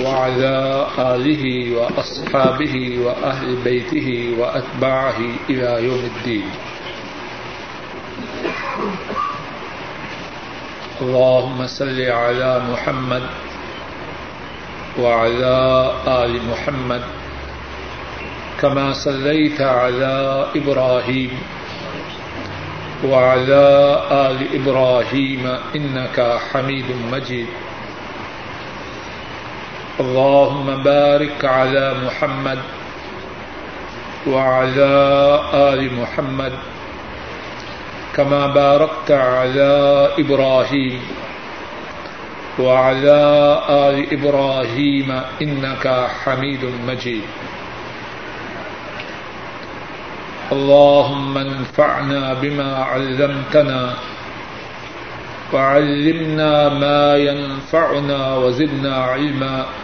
وعلى آله وأصحابه وأهل بيته وأتباعه إلى يوم الدين. اللهم صل على محمد وعلى آل محمد كما صليت على إبراهيم وعلى آل إبراهيم إنك حميد مجيد. اللهم بارك على محمد وعلى آل محمد كما باركت على إبراهيم وعلى آل إبراهيم إنك حميد مجيد. اللهم انفعنا بما علمتنا وعلمنا ما ينفعنا وزدنا علما.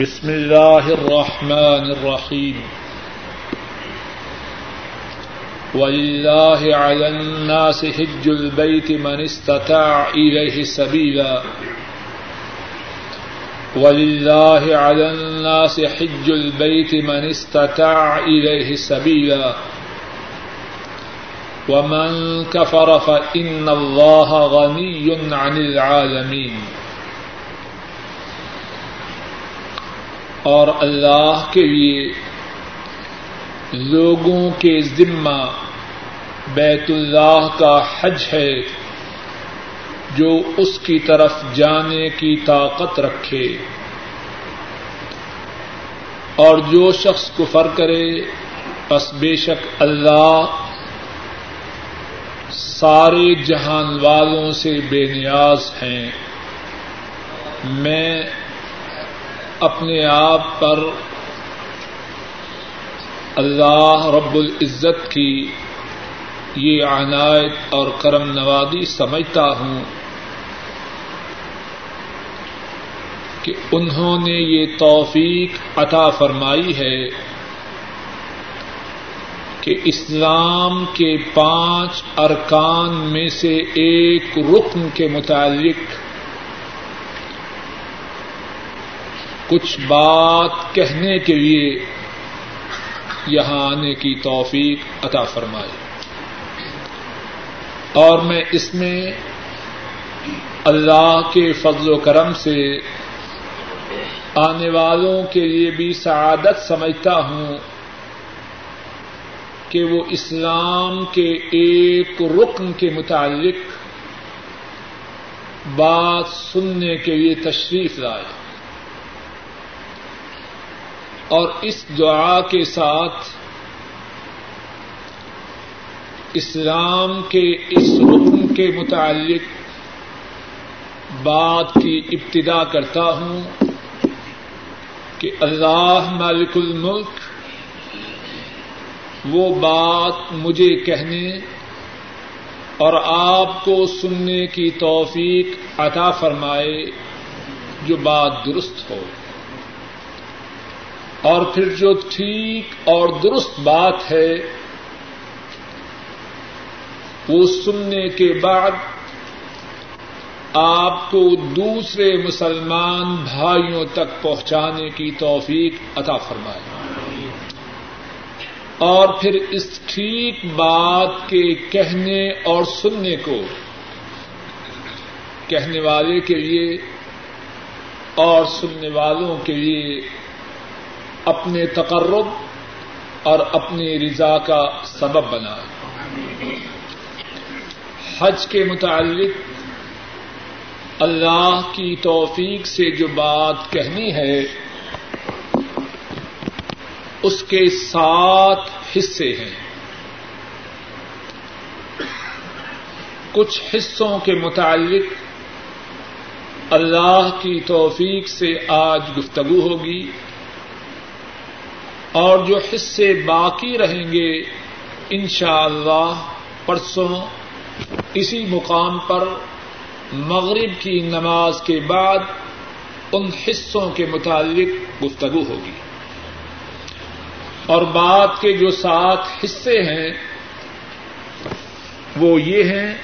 بسم الله الرحمن الرحيم. ولله على الناس حج البيت من استطاع إليه سبيلا. ولله على الناس حج البيت من استطاع إليه سبيلا. ومن كفر فإن الله غني عن العالمين. اور اللہ کے لیے لوگوں کے ذمہ بیت اللہ کا حج ہے جو اس کی طرف جانے کی طاقت رکھے اور جو شخص کفر کرے، بس بے شک اللہ سارے جہان والوں سے بے نیاز ہیں۔ میں اپنے آپ پر اللہ رب العزت کی یہ عنایت اور کرم نوازی سمجھتا ہوں کہ انہوں نے یہ توفیق عطا فرمائی ہے کہ اسلام کے پانچ ارکان میں سے ایک رکن کے متعلق کچھ بات کہنے کے لیے یہاں آنے کی توفیق عطا فرمائی اور میں اس میں اللہ کے فضل و کرم سے آنے والوں کے لیے بھی سعادت سمجھتا ہوں کہ وہ اسلام کے ایک رکن کے متعلق بات سننے کے لیے تشریف لائے۔ اور اس دعا کے ساتھ اسلام کے اس رکن کے متعلق بات کی ابتدا کرتا ہوں کہ اللہ مالک الملک وہ بات مجھے کہنے اور آپ کو سننے کی توفیق عطا فرمائے جو بات درست ہو۔ اور پھر جو ٹھیک اور درست بات ہے، وہ سننے کے بعد آپ کو دوسرے مسلمان بھائیوں تک پہنچانے کی توفیق عطا فرمائے۔ اور پھر اس ٹھیک بات کے کہنے اور سننے کو، کہنے والے کے لیے اور سننے والوں کے لیے اپنے تقرب اور اپنی رضا کا سبب بنائے۔ حج کے متعلق اللہ کی توفیق سے جو بات کہنی ہے، اس کے سات حصے ہیں۔ کچھ حصوں کے متعلق اللہ کی توفیق سے آج گفتگو ہوگی۔ اور جو حصے باقی رہیں گے انشاءاللہ اللہ پرسوں اسی مقام پر مغرب کی نماز کے بعد ان حصوں کے متعلق گفتگو ہوگی۔ اور بات کے جو سات حصے ہیں، وہ یہ ہیں،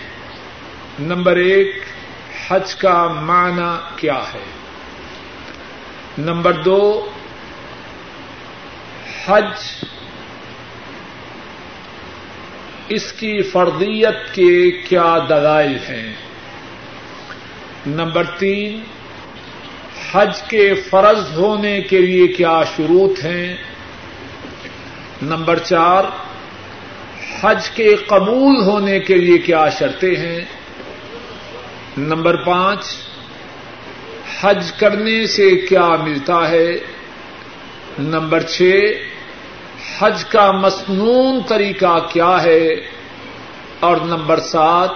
نمبر ایک، حج کا معنی کیا ہے؟ نمبر دو حج اس کی فردیت کے کیا دلائل ہیں؟ نمبر تین، حج کے فرض ہونے کے لیے کیا شروط ہیں؟ نمبر چار، حج کے قبول ہونے کے لیے کیا شرطیں ہیں؟ نمبر پانچ، حج کرنے سے کیا ملتا ہے؟ نمبر چھ حج کا مصنون طریقہ کیا ہے؟ اور نمبر سات،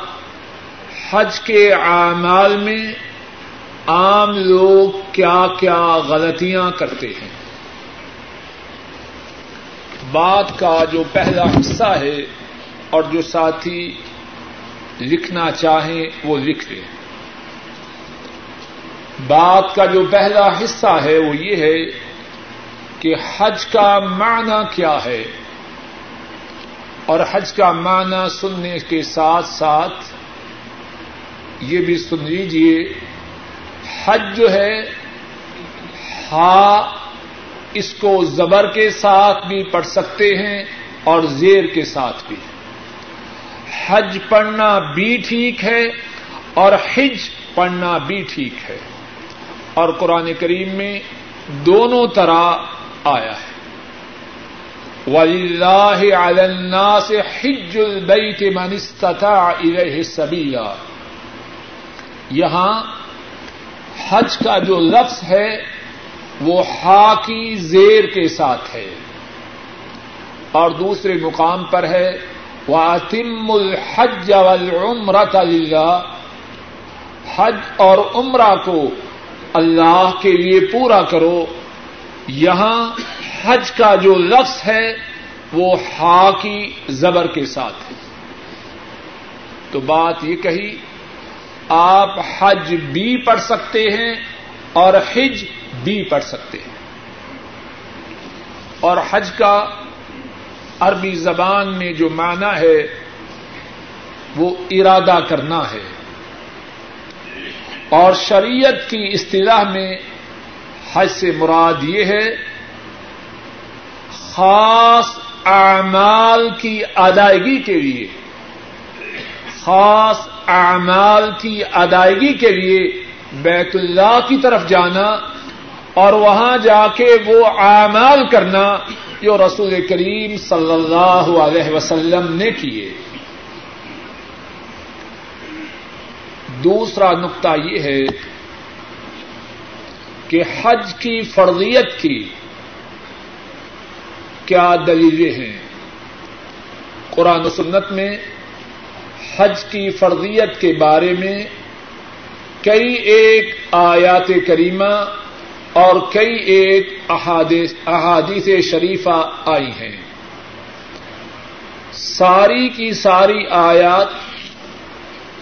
حج کے اعمال میں عام لوگ کیا کیا غلطیاں کرتے ہیں؟ بات کا جو پہلا حصہ ہے اور جو ساتھی لکھنا چاہیں وہ لکھ لیں۔ بات کا جو پہلا حصہ ہے وہ یہ ہے کہ حج کا معنی کیا ہے اور حج کا معنی سننے کے ساتھ ساتھ یہ بھی سن لیجیے حج جو ہے، ہا اس کو زبر کے ساتھ بھی پڑھ سکتے ہیں اور زیر کے ساتھ بھی۔ حج پڑھنا بھی ٹھیک ہے اور حج پڑھنا بھی ٹھیک ہے۔ اور قرآن کریم میں دونوں طرح آیا ہے۔ ولیلہ علنا سے حج البیت من استطاع الیہ سبیلا یہاں حج کا جو لفظ ہے، وہ ہا کی زیر کے ساتھ ہے۔ اور دوسرے مقام پر ہے واتم الحج والعمرة لله۔ حج اور عمرہ کو اللہ کے لیے پورا کرو۔ یہاں حج کا جو لفظ ہے وہ ہا کی زبر کے ساتھ ہے۔ تو بات یہ کہی، آپ حج بھی پڑھ سکتے ہیں اور حج بھی پڑھ سکتے ہیں۔ اور حج کا عربی زبان میں جو معنی ہے وہ ارادہ کرنا ہے۔ اور شریعت کی اصطلاح میں حج سے مراد یہ ہے، خاص اعمال کی ادائیگی کے لیے۔ خاص اعمال کی ادائیگی کے لیے بیت اللہ کی طرف جانا اور وہاں جا کے وہ اعمال کرنا جو رسول کریم صلی اللہ علیہ وسلم نے کیے۔ دوسرا نقطہ یہ ہے کہ حج کی فرضیت کی کیا دلیلیں ہیں؟ قرآن و سنت میں حج کی فرضیت کے بارے میں کئی ایک آیات کریمہ اور کئی ایک احادیث شریفہ آئی ہیں۔ ساری کی ساری آیات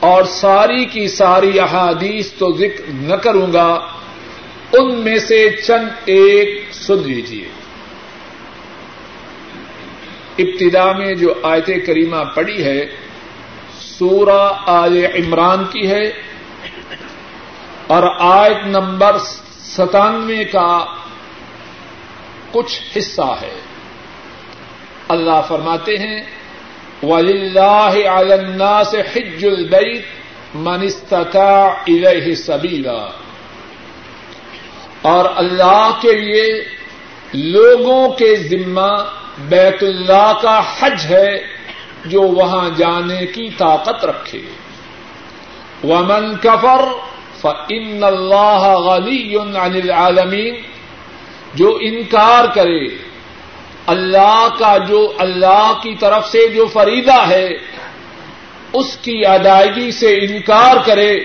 اور ساری کی ساری احادیث تو ذکر نہ کروں گا ان میں سے چند ایک سن لیجیے ابتدا میں جو آیت کریمہ پڑی ہے، سورہ آل عمران کی ہے اور آیت نمبر ستانوے کا کچھ حصہ ہے۔ اللہ فرماتے ہیں ولیلہ علنا سے حج البیت منستتا الیہ سبیلا اور اللہ کے لیے لوگوں کے ذمہ بیت اللہ کا حج ہے جو وہاں جانے کی طاقت رکھے۔ ومن کفر فن اللہ غنی عن العالمین جو انکار کرے، اللہ کا جو اللہ کی طرف سے جو فریدہ ہے، اس کی ادائیگی سے انکار کرے،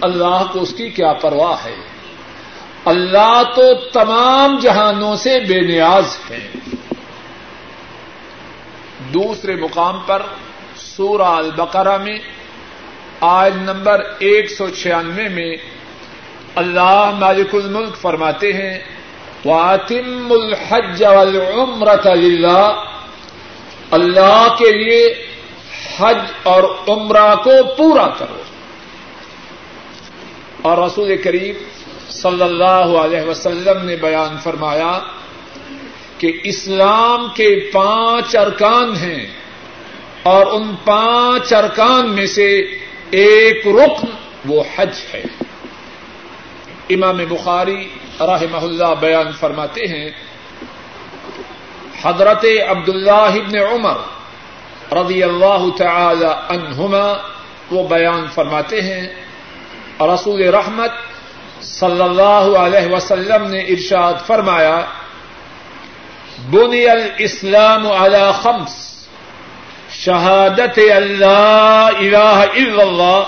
اللہ کو اس کی کیا پرواہ ہے؟ اللہ تو تمام جہانوں سے بے نیاز ہے۔ دوسرے مقام پر سورہ البقرہ میں آج نمبر ایک سو چھیانوے میں اللہ مالک الملک فرماتے ہیں واطم الحج والعمرة للہ اللہ کے لیے حج اور عمرہ کو پورا کرو۔ اور رسول کریم صلی اللہ علیہ وسلم نے بیان فرمایا کہ اسلام کے پانچ ارکان ہیں اور ان پانچ ارکان میں سے ایک رکن وہ حج ہے۔ امام بخاری رحمہ اللہ بیان فرماتے ہیں، حضرت عبد اللہ ابن عمر رضی اللہ تعالی عنہما وہ بیان فرماتے ہیں، رسول رحمت صلی اللہ علیہ وسلم نے ارشاد فرمایا، بنی الاسلام على خمس، شہادت اللہ الہ الا اللہ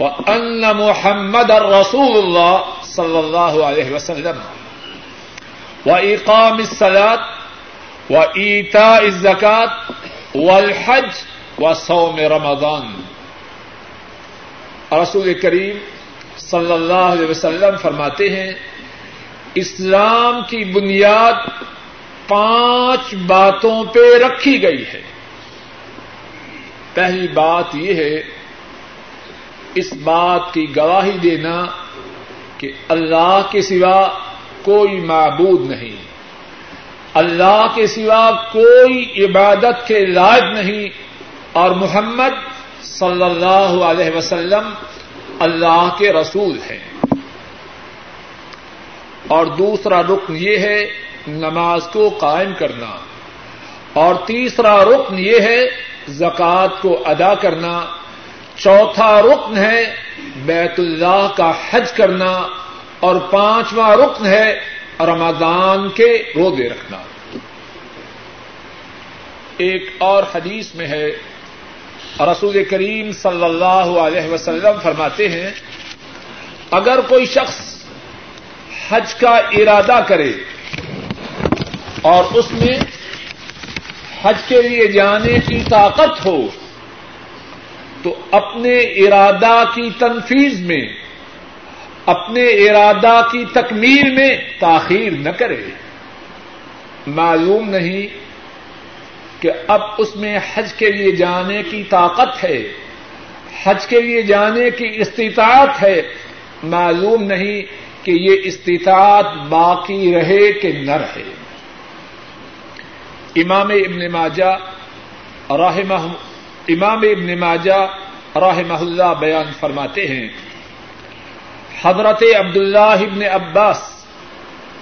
وان محمد الرسول اللہ صلی اللہ علیہ وسلم۔ و اقام الصلاة و ایتاء الزکات والحج و صوم رمضان۔ رسول کریم صلی اللہ علیہ وسلم فرماتے ہیں، اسلام کی بنیاد پانچ باتوں پہ رکھی گئی ہے۔ پہلی بات یہ ہے، اس بات کی گواہی دینا کہ اللہ کے سوا کوئی معبود نہیں۔ اللہ کے سوا کوئی عبادت کے لائق نہیں۔ اور محمد صلی اللہ علیہ وسلم اللہ کے رسول ہیں۔ اور دوسرا رکن یہ ہے نماز کو قائم کرنا۔ اور تیسرا رکن یہ ہے زکوٰۃ کو ادا کرنا۔ چوتھا رکن ہے بیت اللہ کا حج کرنا۔ اور پانچواں رکن ہے رمضان کے روزے رکھنا۔ ایک اور حدیث میں ہے رسول کریم صلی اللہ علیہ وسلم فرماتے ہیں، اگر کوئی شخص حج کا ارادہ کرے اور اس میں حج کے لیے جانے کی طاقت ہو، تو اپنے ارادہ کی تنفیز میں، اپنے ارادہ کی تکمیل میں تاخیر نہ کرے۔ معلوم نہیں کہ اب اس میں حج کے لیے جانے کی طاقت ہے، حج کے لیے جانے کی استطاعت ہے، معلوم نہیں کہ یہ استطاعت باقی رہے کہ نہ رہے۔ امام ابن ماجہ رحمہ امام ابن ماجہ رحمہ اللہ بیان فرماتے ہیں، حضرت عبد اللہ ابن عباس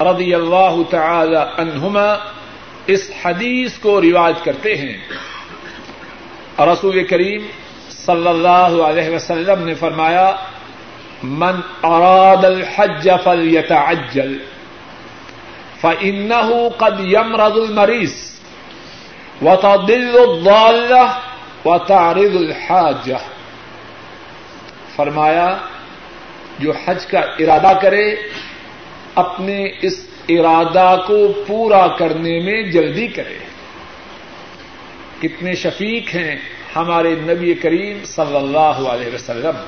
رضی اللہ تعالی عنہما اس حدیث کو رواج کرتے ہیں۔ رسول کریم صلی اللہ علیہ وسلم نے فرمایا، من اراد الحج فلیتعجل فإنه قد يمرض المريض، وتضل الضالة وتعرض الحاجة. فرمایا، جو حج کا ارادہ کرے، اپنے اس ارادہ کو پورا کرنے میں جلدی کرے۔ کتنے شفیق ہیں ہمارے نبی کریم صلی اللہ علیہ وسلم۔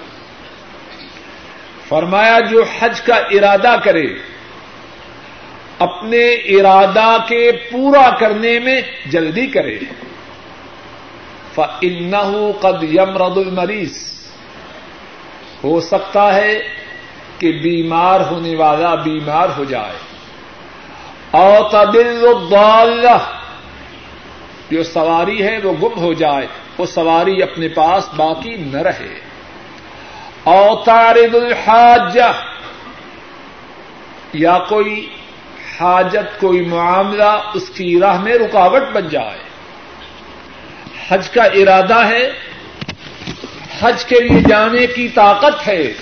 فرمایا جو حج کا ارادہ کرے، اپنے ارادہ کے پورا کرنے میں جلدی کرے۔ فَإِنَّهُ قَدْ يَمْرَضُ الْمَرِيض۔ ہو سکتا ہے کہ بیمار ہونے والا بیمار ہو جائے۔ اور تبل الضالہ جو سواری ہے وہ گم ہو جائے، وہ سواری اپنے پاس باقی نہ رہے۔ اوتارد الحاجہ۔ یا کوئی حاجت، کوئی معاملہ اس کی راہ میں رکاوٹ بن جائے۔ حج کا ارادہ ہے، حج کے لیے جانے کی طاقت ہے۔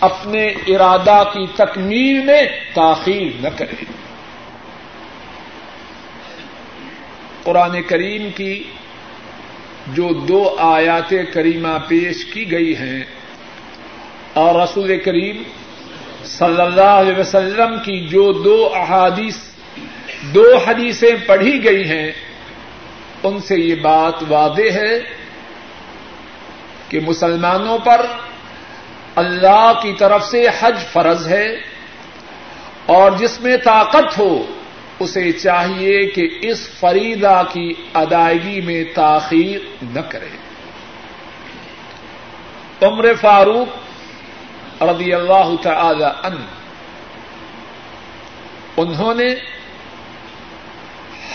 اپنے ارادہ کی تکمیل میں تاخیر نہ کرے۔ قرآن کریم کی جو دو آیات کریمہ پیش کی گئی ہیں اور رسول کریم صلی اللہ علیہ وسلم کی جو دو احادیث، دو حدیثیں پڑھی گئی ہیں، ان سے یہ بات واضح ہے کہ مسلمانوں پر اللہ کی طرف سے حج فرض ہے اور جس میں طاقت ہو اسے چاہیے کہ اس فریدا کی ادائیگی میں تاخیر نہ کرے۔ عمر فاروق رضی اللہ تعالی ان انہوں نے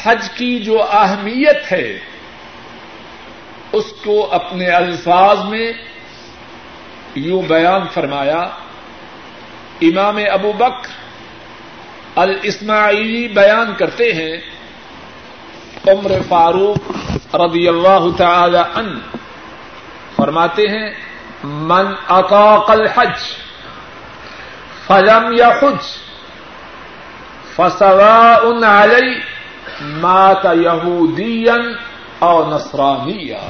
حج کی جو اہمیت ہے، اس کو اپنے الفاظ میں یوں بیان فرمایا، امام ابو بکر الاسماعیلی بیان کرتے ہیں عمر فاروق رضی اللہ تعالی ان فرماتے ہیں، من اطاق الحج فلم يحج فسواء علی مات یہودیا اور نصرانیہ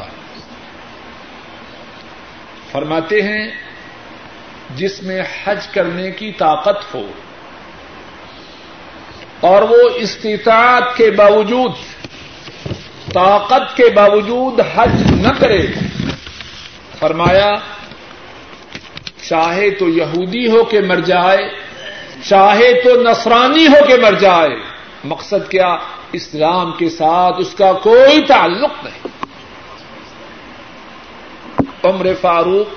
فرماتے ہیں، جس میں حج کرنے کی طاقت ہو اور وہ استطاعت کے باوجود، طاقت کے باوجود حج نہ کرے۔ فرمایا، چاہے تو یہودی ہو کے مر جائے، چاہے تو نصرانی ہو کے مر جائے، مقصد کیا؟ اسلام کے ساتھ اس کا کوئی تعلق نہیں۔ عمر فاروق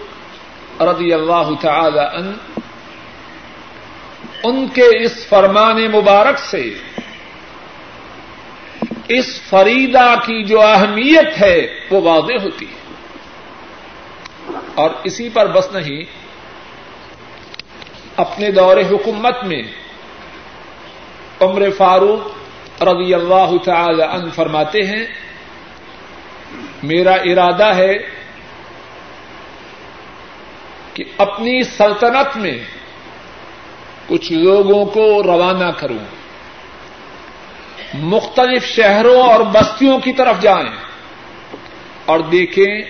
رضی اللہ تعالی ان ان کے اس فرمان مبارک سے اس فریدا کی جو اہمیت ہے وہ واضح ہوتی ہے۔ اور اسی پر بس نہیں، اپنے دور حکومت میں عمر فاروق رضی اللہ تعالی عنہ فرماتے ہیں، میرا ارادہ ہے کہ اپنی سلطنت میں کچھ لوگوں کو روانہ کروں۔ مختلف شہروں اور بستیوں کی طرف جائیں اور دیکھیں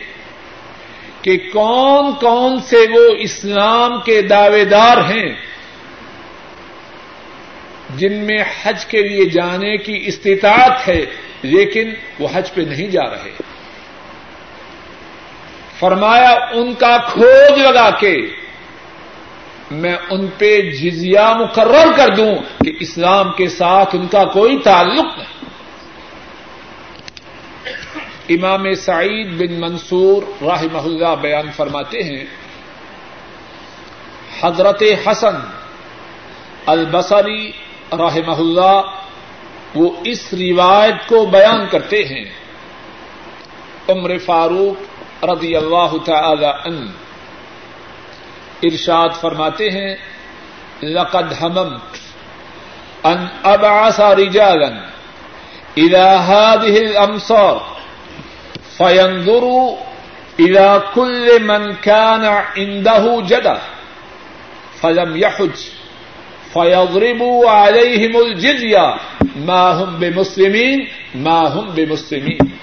کہ کون کون سے وہ اسلام کے دعوے دار ہیں جن میں حج کے لیے جانے کی استطاعت ہے، لیکن وہ حج پہ نہیں جا رہے۔ فرمایا، ان کا کھوج لگا کے میں ان پہ جزیہ مقرر کر دوں کہ اسلام کے ساتھ ان کا کوئی تعلق نہیں۔ امام سعید بن منصور راہ اللہ بیان فرماتے ہیں، حضرت حسن البصری رحمہ اللہ وہ اس روایت کو بیان کرتے ہیں۔ عمر فاروق رضی اللہ تعالی ان ارشاد فرماتے ہیں، لقد حممت ان ابعث رجالا الى هذه الامصار فينظروا الى كل من كان عنده جدہ فلم يحج فیضربوا علیہم الجزیہ ما هم بمسلمین ما هم بمسلمین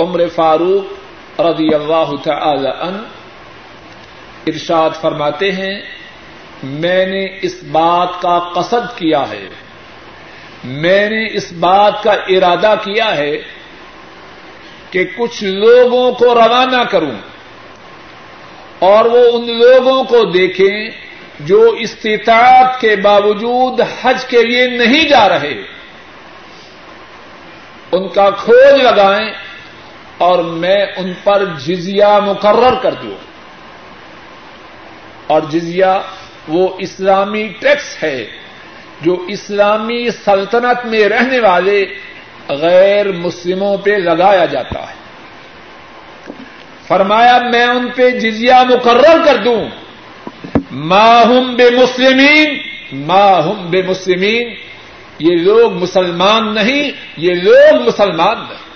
عمر فاروق رضی اللہ تعالی ان ارشاد فرماتے ہیں، میں نے اس بات کا قصد کیا ہے، میں نے اس بات کا ارادہ کیا ہے کہ کچھ لوگوں کو روانہ کروں اور وہ ان لوگوں کو دیکھیں جو استطاعت کے باوجود حج کے لیے نہیں جا رہے۔ ان کا کھوج لگائیں اور میں ان پر جزیہ مقرر کر دوں۔ اور جزیہ وہ اسلامی ٹیکس ہے جو اسلامی سلطنت میں رہنے والے غیر مسلموں پہ لگایا جاتا ہے۔ فرمایا، میں ان پہ جزیہ مقرر کر دوں۔ ماہم بے مسلمین ماہم بے مسلمین یہ لوگ مسلمان نہیں، یہ لوگ مسلمان نہیں۔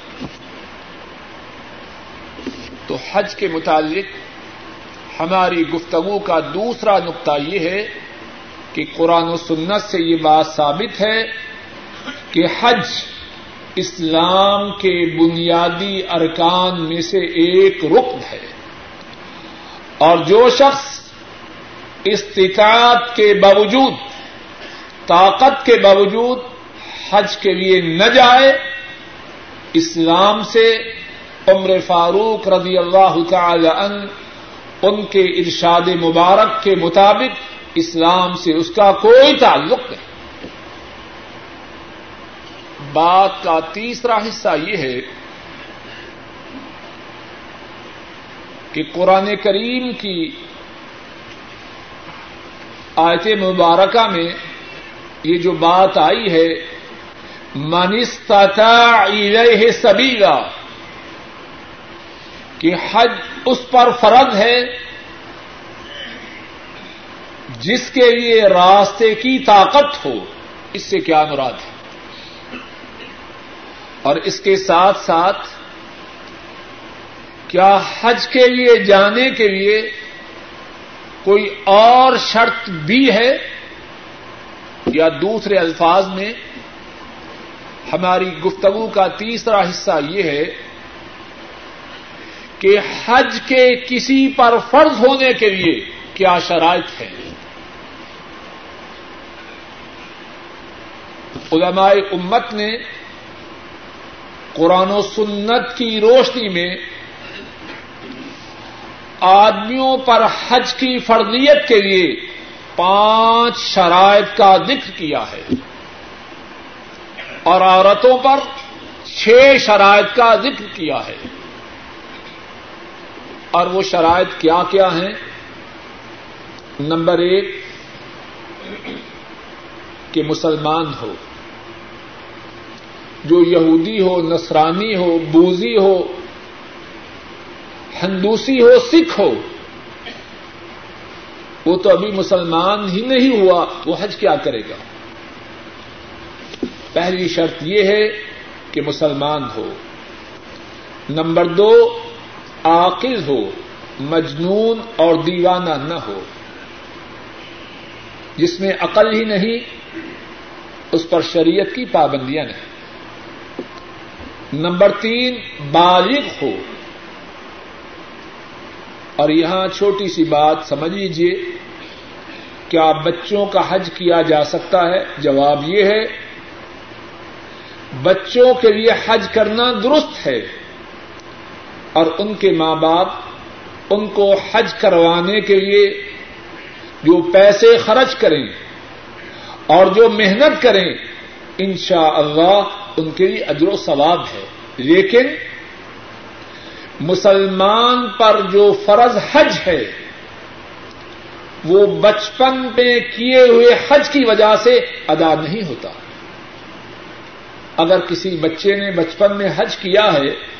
تو حج کے متعلق ہماری گفتگو کا دوسرا نقطہ یہ ہے کہ قرآن و سنت سے یہ بات ثابت ہے کہ حج اسلام کے بنیادی ارکان میں سے ایک رکن ہے۔ اور جو شخص استطاعت کے باوجود، طاقت کے باوجود حج کے لیے نہ جائے، اسلام سے عمر فاروق رضی اللہ تعالی عنہ ان کے ارشاد مبارک کے مطابق اسلام سے اس کا کوئی تعلق نہیں۔ بات کا تیسرا حصہ یہ ہے کہ قرآن کریم کی آیت مبارکہ میں یہ جو بات آئی ہے منستتا سبیلا کہ حج اس پر فرض ہے جس کے لیے راستے کی طاقت ہو، اس سے کیا مراد ہے؟ اور اس کے ساتھ ساتھ کیا حج کے لیے جانے کے لیے کوئی اور شرط بھی ہے؟ یا دوسرے الفاظ میں ہماری گفتگو کا تیسرا حصہ یہ ہے کہ حج کے کسی پر فرض ہونے کے لیے کیا شرائط ہے علماء امت نے قرآن و سنت کی روشنی میں آدمیوں پر حج کی فرضیت کے لیے پانچ شرائط کا ذکر کیا ہے۔ اور عورتوں پر چھ شرائط کا ذکر کیا ہے۔ اور وہ شرائط کیا کیا ہیں؟ نمبر ایک، کہ مسلمان ہو۔ جو یہودی ہو، نصرانی ہو بوزی ہو، ہندوسی ہو، سکھ ہو، وہ تو ابھی مسلمان ہی نہیں ہوا، وہ حج کیا کرے گا؟ پہلی شرط یہ ہے کہ مسلمان ہو۔ نمبر دو عاقل ہو، مجنون اور دیوانہ نہ ہو۔ جس میں عقل ہی نہیں، اس پر شریعت کی پابندیاں نہیں۔ نمبر تین، بالغ ہو۔ اور یہاں چھوٹی سی بات سمجھ لیجیے کیا بچوں کا حج کیا جا سکتا ہے؟ جواب یہ ہے، بچوں کے لیے حج کرنا درست ہے۔ اور ان کے ماں باپ ان کو حج کروانے کے لیے جو پیسے خرچ کریں اور جو محنت کریں ان شاء اللہ ان کے لیے اجر و ثواب ہے۔ لیکن مسلمان پر جو فرض حج ہے، وہ بچپن میں کیے ہوئے حج کی وجہ سے ادا نہیں ہوتا۔ اگر کسی بچے نے بچپن میں حج کیا ہے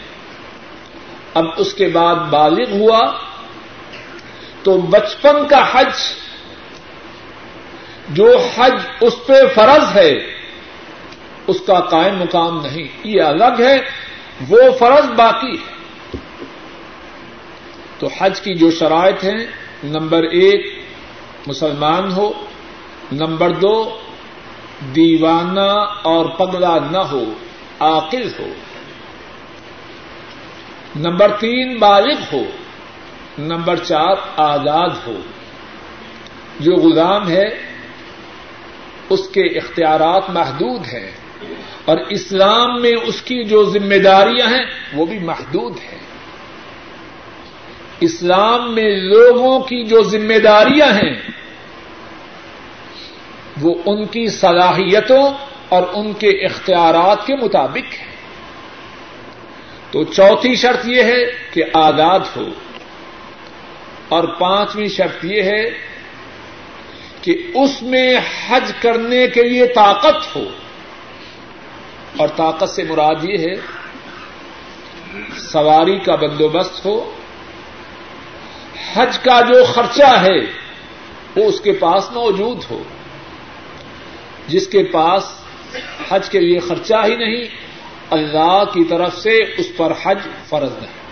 اب اس کے بعد بالغ ہوا تو بچپن کا حج، جو حج اس پہ فرض ہے، اس کا قائم مقام نہیں۔ یہ الگ ہے، وہ فرض باقی ہے۔ تو حج کی جو شرائط ہیں، نمبر ایک، مسلمان ہو۔ نمبر دو، دیوانہ اور پگلا نہ ہو، عاقل ہو۔ نمبر تین، بالغ ہو۔ نمبر چار، آزاد ہو۔ جو غلام ہے، اس کے اختیارات محدود ہیں۔ اور اسلام میں اس کی جو ذمہ داریاں ہیں، وہ بھی محدود ہیں۔ اسلام میں لوگوں کی جو ذمہ داریاں ہیں، وہ ان کی صلاحیتوں اور ان کے اختیارات کے مطابق ہے تو چوتھی شرط یہ ہے کہ آزاد ہو۔ اور پانچویں شرط یہ ہے کہ اس میں حج کرنے کے لیے طاقت ہو۔ اور طاقت سے مراد یہ ہے، سواری کا بندوبست ہو، حج کا جو خرچہ ہے وہ اس کے پاس موجود ہو۔ جس کے پاس حج کے لیے خرچہ ہی نہیں اللہ کی طرف سے اس پر حج فرض نہیں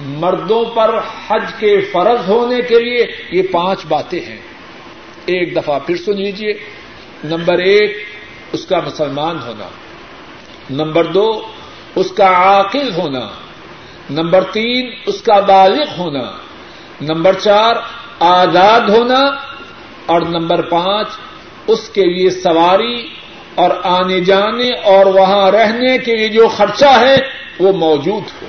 مردوں پر حج کے فرض ہونے کے لیے یہ پانچ باتیں ہیں۔ ایک دفعہ پھر سن لیجیے نمبر ایک، اس کا مسلمان ہونا۔ نمبر دو، اس کا عاقل ہونا۔ نمبر تین، اس کا بالغ ہونا۔ نمبر چار، آزاد ہونا۔ اور نمبر پانچ، اس کے لیے سواری اور آنے جانے اور وہاں رہنے کے لیے جو خرچہ ہے وہ موجود ہو۔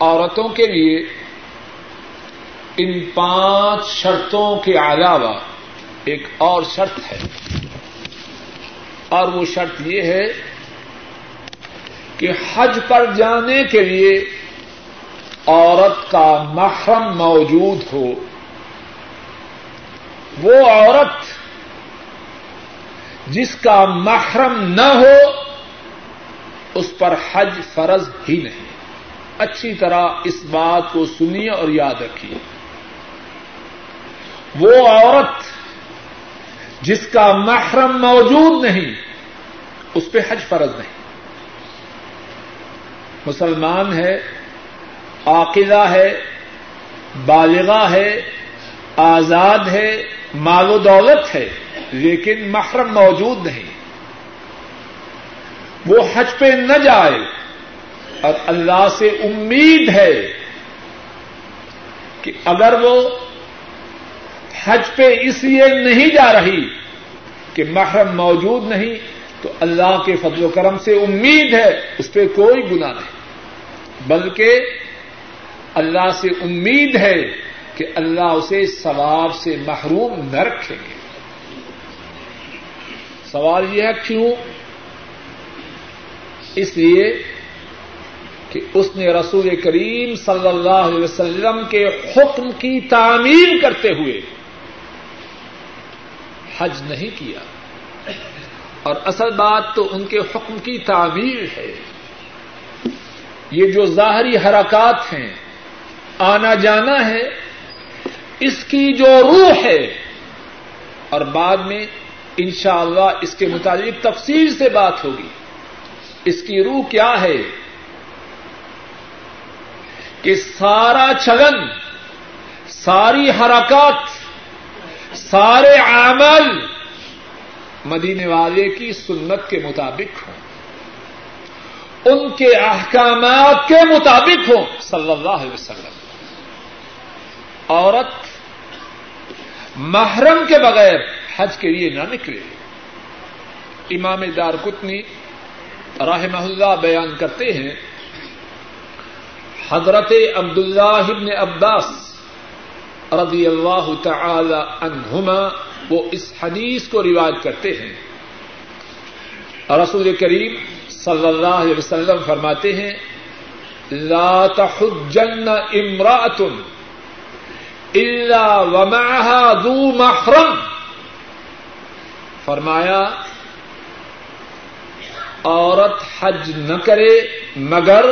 عورتوں کے لیے ان پانچ شرطوں کے علاوہ ایک اور شرط ہے۔ اور وہ شرط یہ ہے کہ حج پر جانے کے لیے عورت کا محرم موجود ہو۔ وہ عورت جس کا محرم نہ ہو، اس پر حج فرض ہی نہیں۔ اچھی طرح اس بات کو سنیے اور یاد رکھیے۔ وہ عورت جس کا محرم موجود نہیں، اس پہ حج فرض نہیں۔ مسلمان ہے عاقدہ ہے بالغا ہے، آزاد ہے، مال و دولت ہے۔ لیکن محرم موجود نہیں۔ وہ حج پہ نہ جائے اور اللہ سے امید ہے کہ اگر وہ حج پہ اس لیے نہیں جا رہی کہ محرم موجود نہیں، تو اللہ کے فضل و کرم سے امید ہے، اس پہ کوئی گنا نہیں۔ بلکہ اللہ سے امید ہے کہ اللہ اسے ثواب سے محروم نہ رکھیں گے۔ سوال یہ ہے کیوں؟ اس لیے کہ اس نے رسول کریم صلی اللہ علیہ وسلم کے حکم کی تعمیر کرتے ہوئے حج نہیں کیا۔ اور اصل بات تو ان کے حکم کی تعمیر ہے۔ یہ جو ظاہری حرکات ہیں، آنا جانا ہے، اس کی جو روح ہے، اور بعد میں انشاءاللہ اللہ اس کے متعلق تفصیل سے بات ہوگی۔ اس کی روح کیا ہے؟ کہ سارا چلن ساری حرکات، سارے عمل مدینے والے کی سنت کے مطابق ہوں۔ ان کے احکامات کے مطابق ہوں، صلی اللہ علیہ وسلم۔ عورت محرم کے بغیر حج کے لیے نہ نکلے۔ امام دار کتنی راہ اللہ بیان کرتے ہیں، حضرت عبد اللہ ابن عباس رضی اللہ تعالی عنہما وہ اس حدیث کو روایت کرتے ہیں۔ رسول کریم صلی اللہ علیہ وسلم فرماتے ہیں، لا تحجن امرأة الا ومعها ذو محرم۔ فرمایا، عورت حج نہ کرے، مگر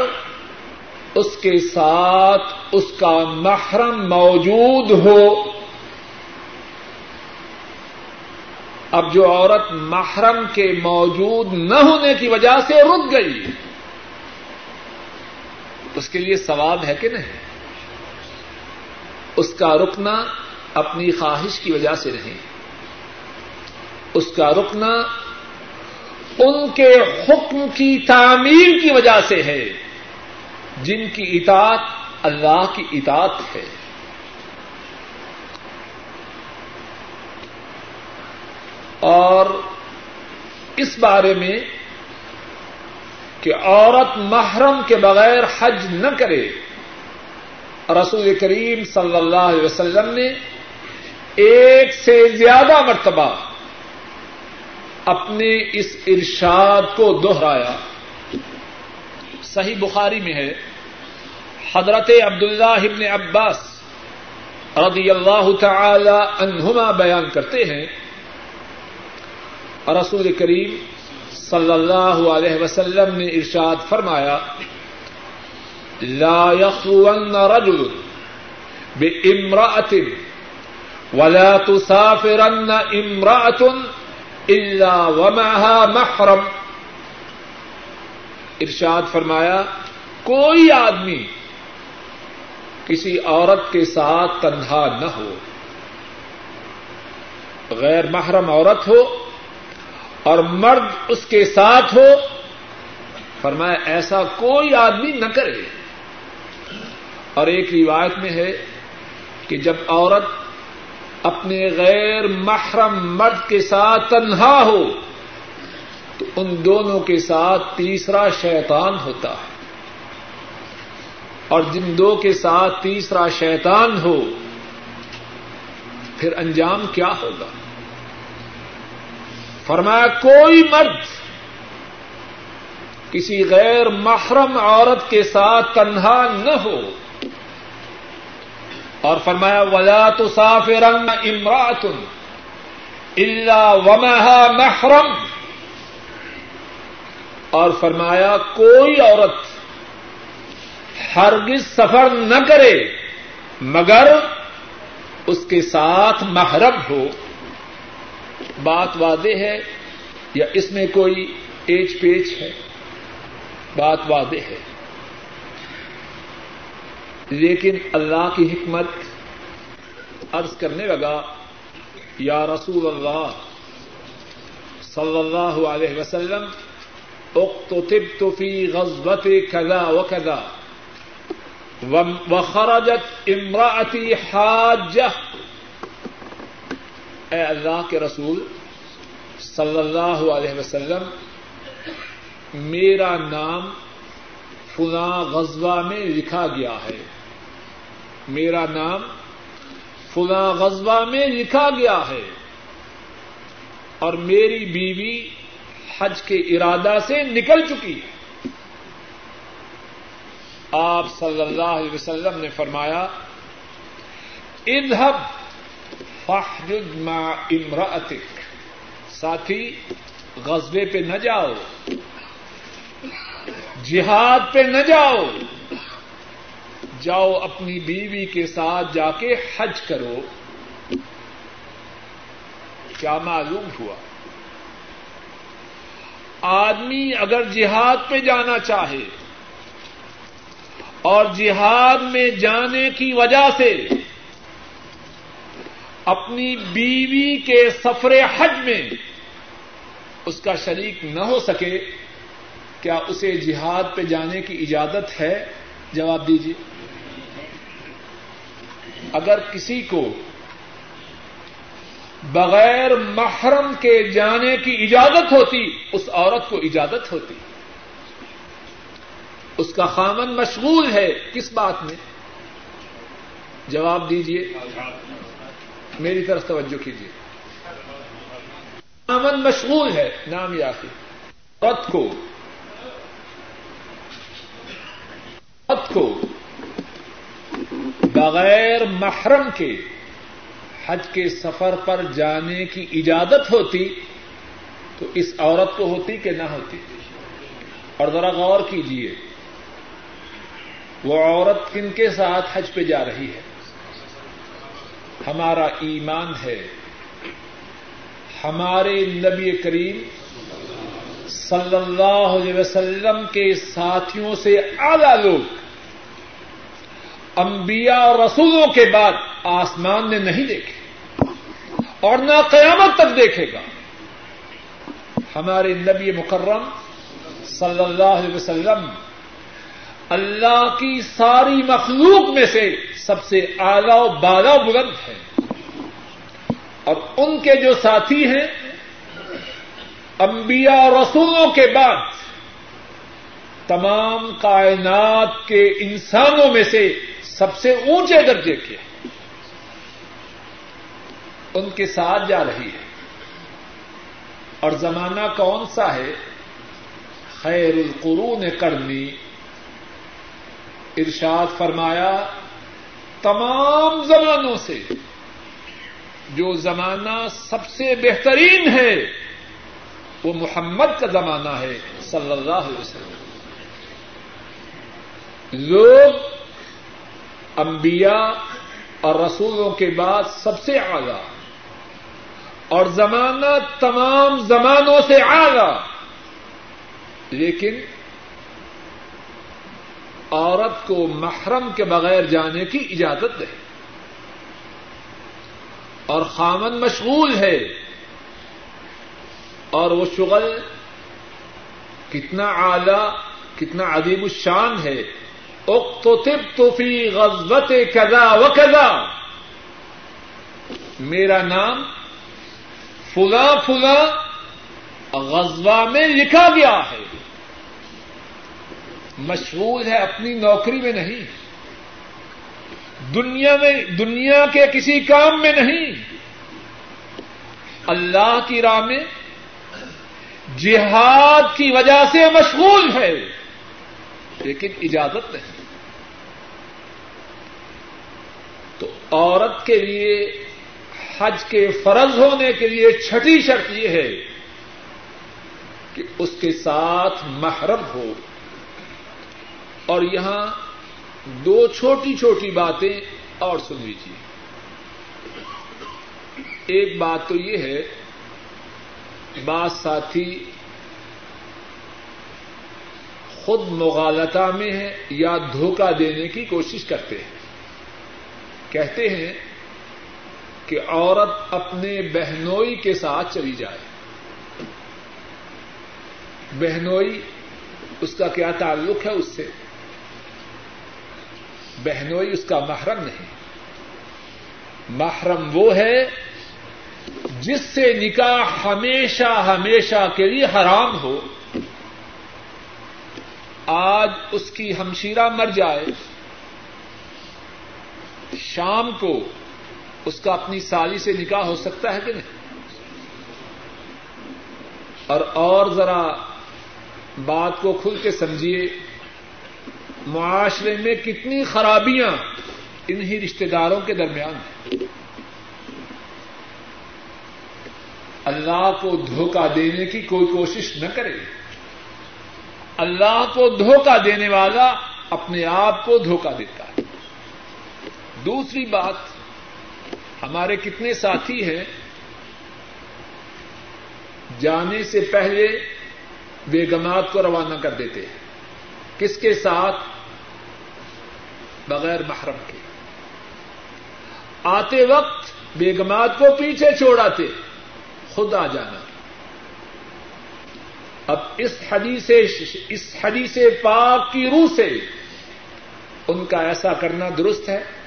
اس کے ساتھ اس کا محرم موجود ہو۔ اب جو عورت محرم کے موجود نہ ہونے کی وجہ سے رک گئی، اس کے لیے ثواب ہے کہ نہیں؟ اس کا رکنا اپنی خواہش کی وجہ سے نہیں۔ اس کا رکنا ان کے حکم کی تعمیر کی وجہ سے ہے، جن کی اطاعت اللہ کی اطاعت ہے۔ اور اس بارے میں کہ عورت محرم کے بغیر حج نہ کرے، رسول کریم صلی اللہ علیہ وسلم نے ایک سے زیادہ مرتبہ اپنے اس ارشاد کو دوہرایا صحیح بخاری میں ہے، حضرت عبداللہ ابن عباس رضی اللہ تعالی عنہما بیان کرتے ہیں۔ رسول کریم صلی اللہ علیہ وسلم نے ارشاد فرمایا، لا يخلون رجل بامرأة ولا تسافرن امرأة الا ومعها محرم۔ ارشاد فرمایا، کوئی آدمی کسی عورت کے ساتھ تنہا نہ ہو، غیر محرم عورت ہو اور مرد اس کے ساتھ ہو، فرمایا ایسا کوئی آدمی نہ کرے۔ اور ایک روایت میں ہے کہ جب عورت اپنے غیر محرم مرد کے ساتھ تنہا ہو، تو ان دونوں کے ساتھ تیسرا شیطان ہوتا ہے۔ اور جن دو کے ساتھ تیسرا شیطان ہو، پھر انجام کیا ہوگا؟ فرمایا، کوئی مرد کسی غیر محرم عورت کے ساتھ تنہا نہ ہو۔ اور فرمایا، ولا تو صاف رنگ اللہ ومحا محرم اور فرمایا، کوئی عورت ہرگز سفر نہ کرے مگر اس کے ساتھ محرم ہو۔ بات واضح ہے یا اس میں کوئی ایچ پیچ ہے؟ بات واضح ہے۔ لیکن اللہ کی حکمت عرض کرنے لگا، یا رسول اللہ صلی اللہ علیہ وسلم اقتتبت فی غزوت کذا وکذا وخرجت امراتی حاجہ۔ اے اللہ کے رسول صلی اللہ علیہ وسلم، میرا نام فلاں غزوہ میں لکھا گیا ہے۔ میرا نام فلاں غزوہ میں لکھا گیا ہے اور میری بیوی حج کے ارادہ سے نکل چکی ہے۔ آپ صلی اللہ علیہ وسلم نے فرمایا ادہب فحجد مع امرأتک۔ ساتھی غزبے پہ نہ جاؤ۔ جہاد پہ نہ جاؤ۔ جاؤ اپنی بیوی کے ساتھ جا کے حج کرو۔ کیا معلوم ہوا؟ آدمی اگر جہاد پہ جانا چاہے اور جہاد میں جانے کی وجہ سے اپنی بیوی کے سفر حج میں اس کا شریک نہ ہو سکے، کیا اسے جہاد پہ جانے کی اجازت ہے؟ جواب دیجیے اگر کسی کو بغیر محرم کے جانے کی اجازت ہوتی، اس عورت کو اجازت ہوتی۔ اس کا خامن مشغول ہے کس بات میں؟ جواب دیجیے میری طرف توجہ کیجیے خامن مشغول ہے، نام یا عورت کو عورت کو بغیر محرم کے حج کے سفر پر جانے کی اجازت ہوتی تو اس عورت کو ہوتی کہ نہ ہوتی؟ اور ذرا غور کیجیے وہ عورت کن کے ساتھ حج پہ جا رہی ہے؟ ہمارا ایمان ہے، ہمارے نبی کریم صلی اللہ علیہ وسلم کے ساتھیوں سے اعلی لوگ انبیاء اور رسولوں کے بعد آسمان نے نہیں دیکھے اور نہ قیامت تک دیکھے گا۔ ہمارے نبی مکرم صلی اللہ علیہ وسلم اللہ کی ساری مخلوق میں سے سب سے اعلی و بالا بلند ہے اور ان کے جو ساتھی ہیں، انبیاء اور رسولوں کے بعد تمام کائنات کے انسانوں میں سے سب سے اونچے درجے کے ان کے ساتھ جا رہی ہے۔ اور زمانہ کون سا ہے؟ خیر القرون کرنی۔ ارشاد فرمایا، تمام زمانوں سے جو زمانہ سب سے بہترین ہے، وہ محمد کا زمانہ ہے، صلی اللہ علیہ وسلم۔ لوگ انبیاء اور رسولوں کے بعد سب سے اعلی اور زمانہ تمام زمانوں سے اعلی۔ لیکن عورت کو محرم کے بغیر جانے کی اجازت ہے اور خامن مشغول ہے۔ اور وہ شغل کتنا اعلی، کتنا عظیم الشان ہے۔ فی غزبت کدا و کدا میرا نام فلا فلا غزوہ میں لکھا گیا ہے۔ مشغول ہے اپنی نوکری میں نہیں۔ دنیا میں، دنیا کے کسی کام میں نہیں۔ اللہ کی راہ میں جہاد کی وجہ سے مشغول ہے۔ لیکن اجازت نہیں تو عورت کے لیے حج کے فرض ہونے کے لیے چھٹی شرط یہ ہے کہ اس کے ساتھ محرم ہو۔ اور یہاں دو چھوٹی چھوٹی باتیں اور سن لیجیے ایک بات تو یہ ہے، بعض ساتھی خود مغالتا میں ہے یا دھوکہ دینے کی کوشش کرتے ہیں۔ کہتے ہیں کہ عورت اپنے بہنوئی کے ساتھ چلی جائے۔ بہنوئی، اس کا کیا تعلق ہے اس سے؟ بہنوئی اس کا محرم نہیں۔ محرم وہ ہے جس سے نکاح ہمیشہ ہمیشہ کے لیے حرام ہو۔ آج اس کی ہمشیرہ مر جائے۔ شام کو اس کا اپنی سالی سے نکاح ہو سکتا ہے کہ نہیں؟ اور اور ذرا بات کو کھل کے سمجھیے، معاشرے میں کتنی خرابیاں انہی رشتے داروں کے درمیان ہیں۔ اللہ کو دھوکہ دینے کی کوئی کوشش نہ کرے۔ اللہ کو دھوکہ دینے والا اپنے آپ کو دھوکہ دیتا دوسری بات، ہمارے کتنے ساتھی ہیں؟ جانے سے پہلے بیگمات کو روانہ کر دیتے ہیں۔ کس کے ساتھ؟ بغیر محرم کے۔ آتے وقت بیگمات کو پیچھے چھوڑاتے خود آ جانا۔ اب اس حدیث اس حدیث پاک کی روح سے ان کا ایسا کرنا درست ہے؟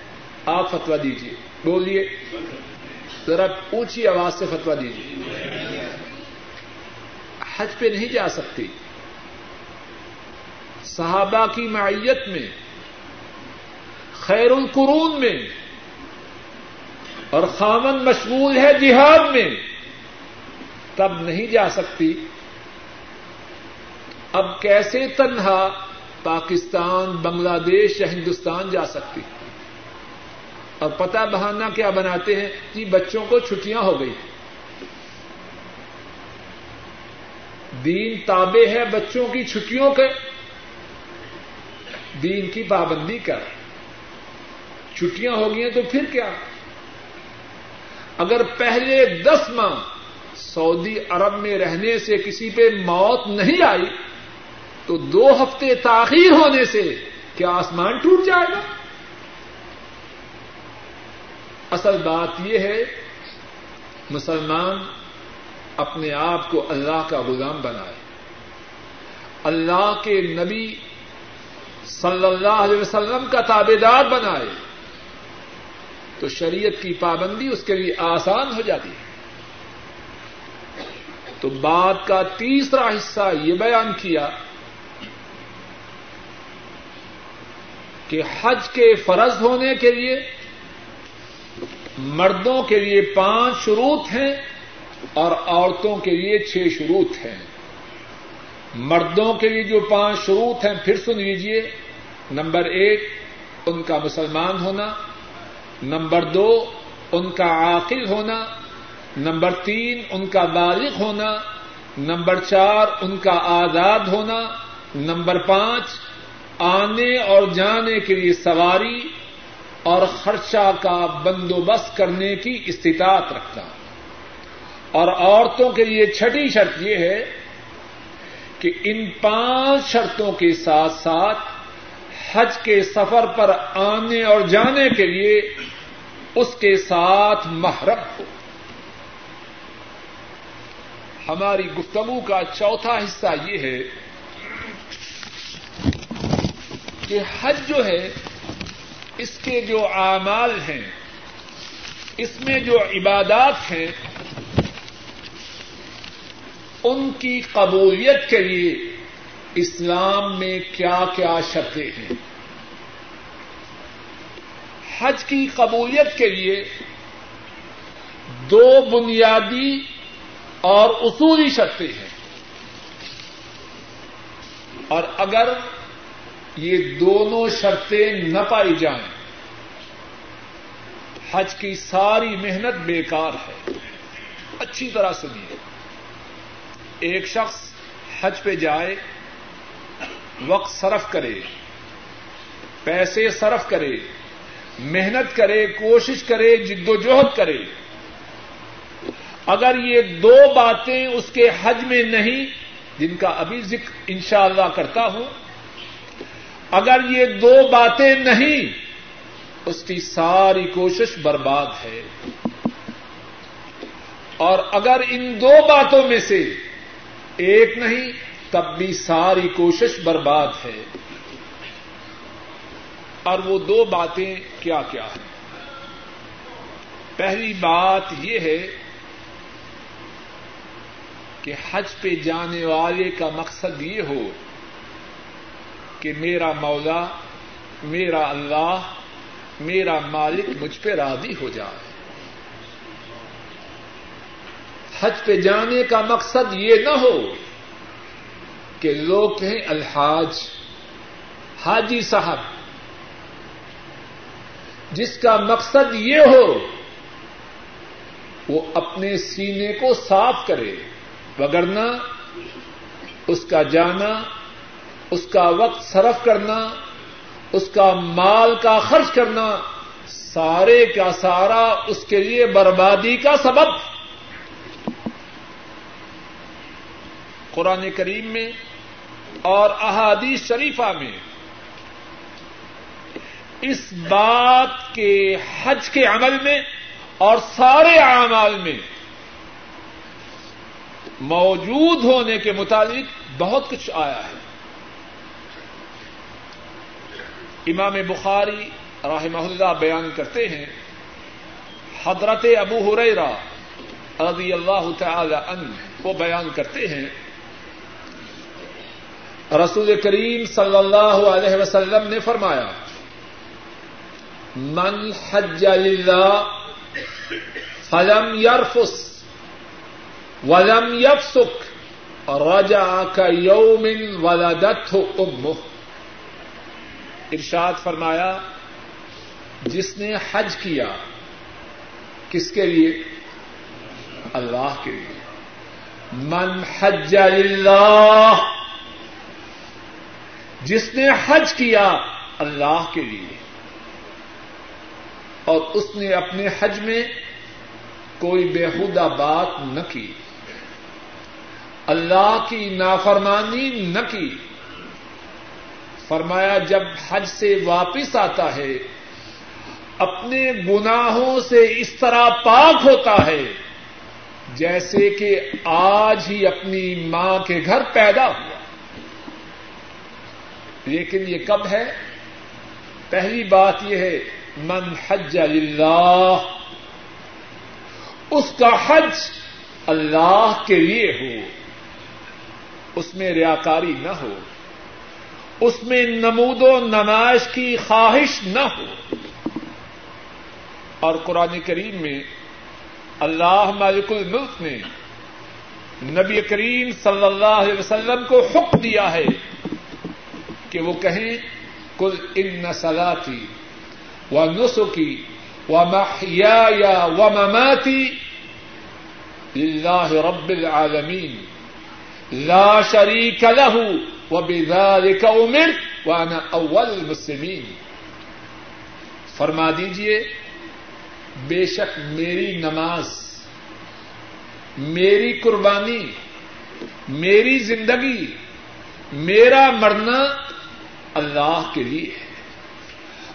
آپ فتوا دیجیے بولیے، ذرا اونچی آواز سے فتوا دیجیے حج پہ نہیں جا سکتی صحابہ کی معیت میں خیر القرون میں، اور خامن مشغول ہے جہاد میں، تب نہیں جا سکتی۔ اب کیسے تنہا پاکستان، بنگلہ دیش یا ہندوستان جا سکتی اور پتہ بہانا کیا بناتے ہیں کہ بچوں کو چھٹیاں ہو گئی۔ دین تابع ہے بچوں کی چھٹیوں کے۔ دین کی پابندی کر۔ چھٹیاں ہو گئی ہیں تو پھر کیا؟ اگر پہلے دس ماہ سعودی عرب میں رہنے سے کسی پہ موت نہیں آئی تو دو ہفتے تاخیر ہونے سے کیا آسمان ٹوٹ جائے گا؟ اصل بات یہ ہے، مسلمان اپنے آپ کو اللہ کا غلام بنائے۔ اللہ کے نبی صلی اللہ علیہ وسلم کا تابے دار بنائے۔ تو شریعت کی پابندی اس کے لیے آسان ہو جاتی ہے۔ تو بات کا تیسرا حصہ یہ بیان کیا کہ حج کے فرض ہونے کے لیے مردوں کے لیے پانچ شروط ہیں اور عورتوں کے لیے چھ شروط ہیں۔ مردوں کے لیے جو پانچ شروط ہیں، پھر سن لیجیے نمبر ایک، ان کا مسلمان ہونا۔ نمبر دو، ان کا عاقل ہونا۔ نمبر تین، ان کا بالغ ہونا۔ نمبر چار، ان کا آزاد ہونا۔ نمبر پانچ، آنے اور جانے کے لیے سواری۔ اور خرچہ کا بندوبست کرنے کی استطاعت رکھنا اور عورتوں کے لیے چھٹی شرط یہ ہے کہ ان پانچ شرطوں کے ساتھ ساتھ حج کے سفر پر آنے اور جانے کے لیے اس کے ساتھ محرم ہو۔ ہماری گفتگو کا چوتھا حصہ یہ ہے کہ حج جو ہے اس کے جو اعمال ہیں، اس میں جو عبادات ہیں، ان کی قبولیت کے لیے اسلام میں کیا کیا شرطیں ہیں؟ حج کی قبولیت کے لیے دو بنیادی اور اصولی شرطیں ہیں۔ اور اگر یہ دونوں شرطیں نہ پائی جائیں۔ حج کی ساری محنت بیکار ہے۔ اچھی طرح سنیے۔ ایک شخص حج پہ جائے، وقت صرف کرے، پیسے صرف کرے، محنت کرے، کوشش کرے، جد و جہد کرے۔ اگر یہ دو باتیں اس کے حج میں نہیں، جن کا ابھی ذکر انشاءاللہ اللہ کرتا ہوں اگر یہ دو باتیں نہیں، اس کی ساری کوشش برباد ہے۔ اور اگر ان دو باتوں میں سے ایک نہیں، تب بھی ساری کوشش برباد ہے۔ اور وہ دو باتیں کیا کیا ہیں؟ پہلی بات یہ ہے کہ حج پہ جانے والے کا مقصد یہ ہو کہ میرا مولا، میرا اللہ، میرا مالک مجھ پہ راضی ہو جائے۔ حج پہ جانے کا مقصد یہ نہ ہو کہ لوگ کہیں الحاج، حاجی صاحب۔ جس کا مقصد یہ ہو، وہ اپنے سینے کو صاف کرے وگرنا اس کا جانا اس کا وقت صرف کرنا، اس کا مال کا خرچ کرنا، سارے کا سارا اس کے لیے بربادی کا سبب۔ قرآن کریم میں اور احادیث شریفہ میں اس بات کے حج کے عمل میں اور سارے اعمال میں موجود ہونے کے متعلق بہت کچھ آیا ہے۔ امام بخاری رحمہ اللہ بیان کرتے ہیں، حضرت ابو ہریرا رضی اللہ تعالی عنہ کو بیان کرتے ہیں۔ رسول کریم صلی اللہ علیہ وسلم نے فرمایا، من حج للہ فلم یرفس ولم یفسک رجع کا یومن ولدت امه. ارشاد فرمایا، جس نے حج کیا، کس کے لیے؟ اللہ کے لیے۔ من حج اللہ جس نے حج کیا، اللہ کے لیے۔ اور اس نے اپنے حج میں کوئی بےحدہ بات نہ کی۔ اللہ کی نافرمانی نہ کی۔ فرمایا، جب حج سے واپس آتا ہے، اپنے گناہوں سے اس طرح پاک ہوتا ہے، جیسے کہ آج ہی اپنی ماں کے گھر پیدا ہوا۔ لیکن یہ کب ہے؟ پہلی بات یہ ہے، من حج اللہ اس کا حج اللہ کے لیے ہو، اس میں ریاکاری نہ ہو۔ اس میں نمود و نمائش کی خواہش نہ ہو۔ اور قرآن کریم میں اللہ مالک الملک نے نبی کریم صلی اللہ علیہ وسلم کو حکم دیا ہے کہ وہ کہیں کل ان سلاتی و نسخی و محیا و مماتی اللہ رب العالمین۔ لا شریک له، وبذلك امرت وانا اول المسلمین فرما دیجیے، بے شک میری نماز، میری قربانی، میری زندگی، میرا مرنا اللہ کے لیے ہے۔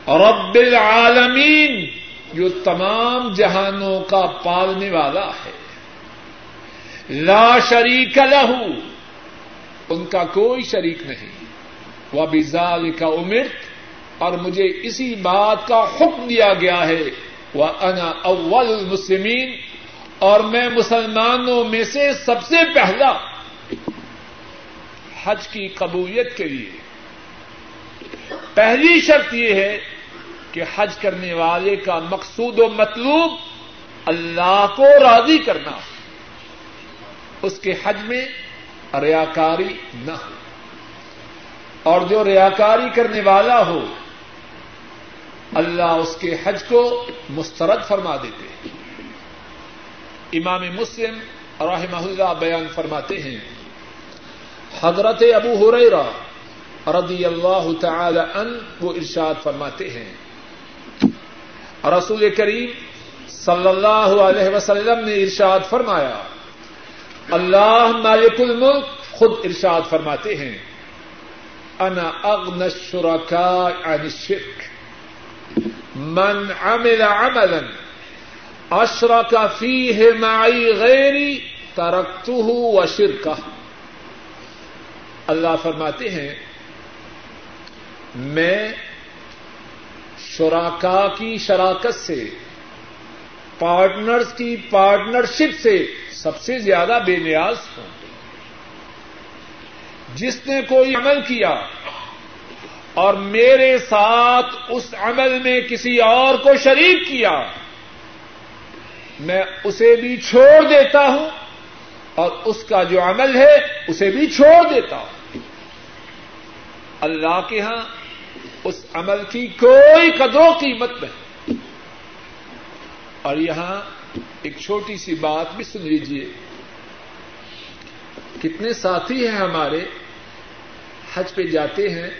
رب العالمین جو تمام جہانوں کا پالنے والا ہے۔ لا شریک لہو۔ ان کا کوئی شریک نہیں۔ وہ بزال کا عمر اور مجھے اسی بات کا حکم دیا گیا ہے۔ وہ انا اول المسلمین اور میں مسلمانوں میں سے سب سے پہلا۔ حج کی قبولیت کے لیے۔ پہلی شرط یہ ہے کہ حج کرنے والے کا مقصود و مطلوب اللہ کو راضی کرنا۔ اس کے حج میں ریاکاری نہ ہو۔ اور جو ریاکاری کرنے والا ہو، اللہ اس کے حج کو مسترد فرما دیتے ہیں۔ امام مسلم رحمہ اللہ بیان فرماتے ہیں، حضرت ابو ہریرا رضی اللہ تعالی ان وہ ارشاد فرماتے ہیں، رسول کریم صلی اللہ علیہ وسلم نے ارشاد فرمایا اللہ مالک الملک خود ارشاد فرماتے ہیں۔ انا اغن الشركاء عن الشرك من عمل عملا اشرك فيه معي غيري تركته وشركه اللہ فرماتے ہیں، میں شراکا کی شراکت سے، پارٹنرز کی پارٹنرشپ سے سب سے زیادہ بے نیاز ہوں جس نے کوئی عمل کیا اور میرے ساتھ اس عمل میں کسی اور کو شریک کیا، میں اسے بھی چھوڑ دیتا ہوں اور اس کا جو عمل ہے اسے بھی چھوڑ دیتا ہوں۔ اللہ کے ہاں اس عمل کی کوئی قدر و قیمت نہیں۔ اور یہاں ایک چھوٹی سی بات بھی سن لیجیے کتنے ساتھی ہیں ہمارے حج پہ جاتے ہیں،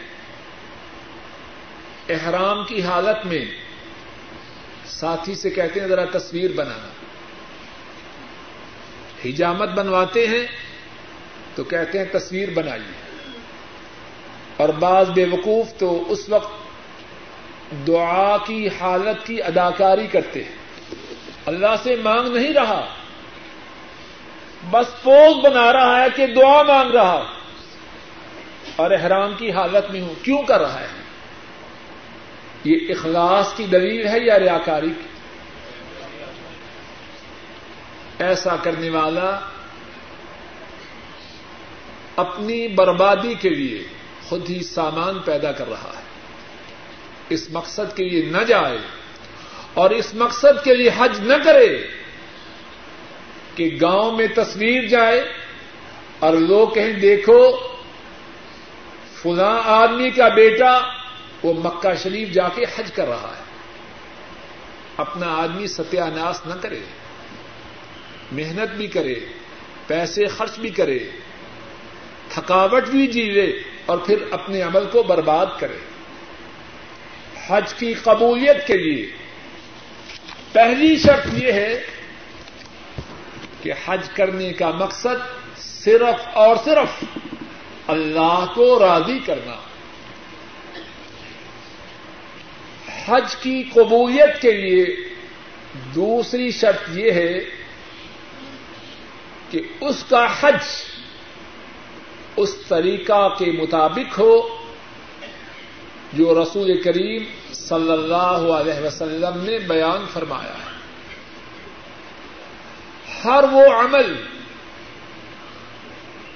احرام کی حالت میں ساتھی سے کہتے ہیں، ذرا تصویر بنانا۔ حجامت بنواتے ہیں تو کہتے ہیں، تصویر بنائیے۔ اور بعض بے وقوف تو اس وقت دعا کی حالت کی اداکاری کرتے ہیں۔ اللہ سے مانگ نہیں رہا۔ بس پوز بنا رہا ہے کہ دعا مانگ رہا۔ اور احرام کی حالت میں ہوں۔ کیوں کر رہا ہے؟ یہ اخلاص کی دلیل ہے یا ریاکاری کی ایسا کرنے والا اپنی بربادی کے لیے خود ہی سامان پیدا کر رہا ہے۔ اس مقصد کے لیے نہ جائے۔ اور اس مقصد کے لیے حج نہ کرے کہ گاؤں میں تصویر جائے اور لوگ کہیں دیکھو، فلاں آدمی کا بیٹا وہ مکہ شریف جا کے حج کر رہا ہے۔ اپنا آدمی ستیہ نہ کرے، محنت بھی کرے، پیسے خرچ بھی کرے، تھکاوٹ بھی جیوے اور پھر اپنے عمل کو برباد کرے۔ حج کی قبولیت کے لیے پہلی شرط یہ ہے کہ حج کرنے کا مقصد صرف اور صرف اللہ کو راضی کرنا۔ حج کی قبولیت کے لیے دوسری شرط یہ ہے کہ اس کا حج اس طریقہ کے مطابق ہو جو رسول کریم صلی اللہ علیہ وسلم نے بیان فرمایا ہے۔ ہر وہ عمل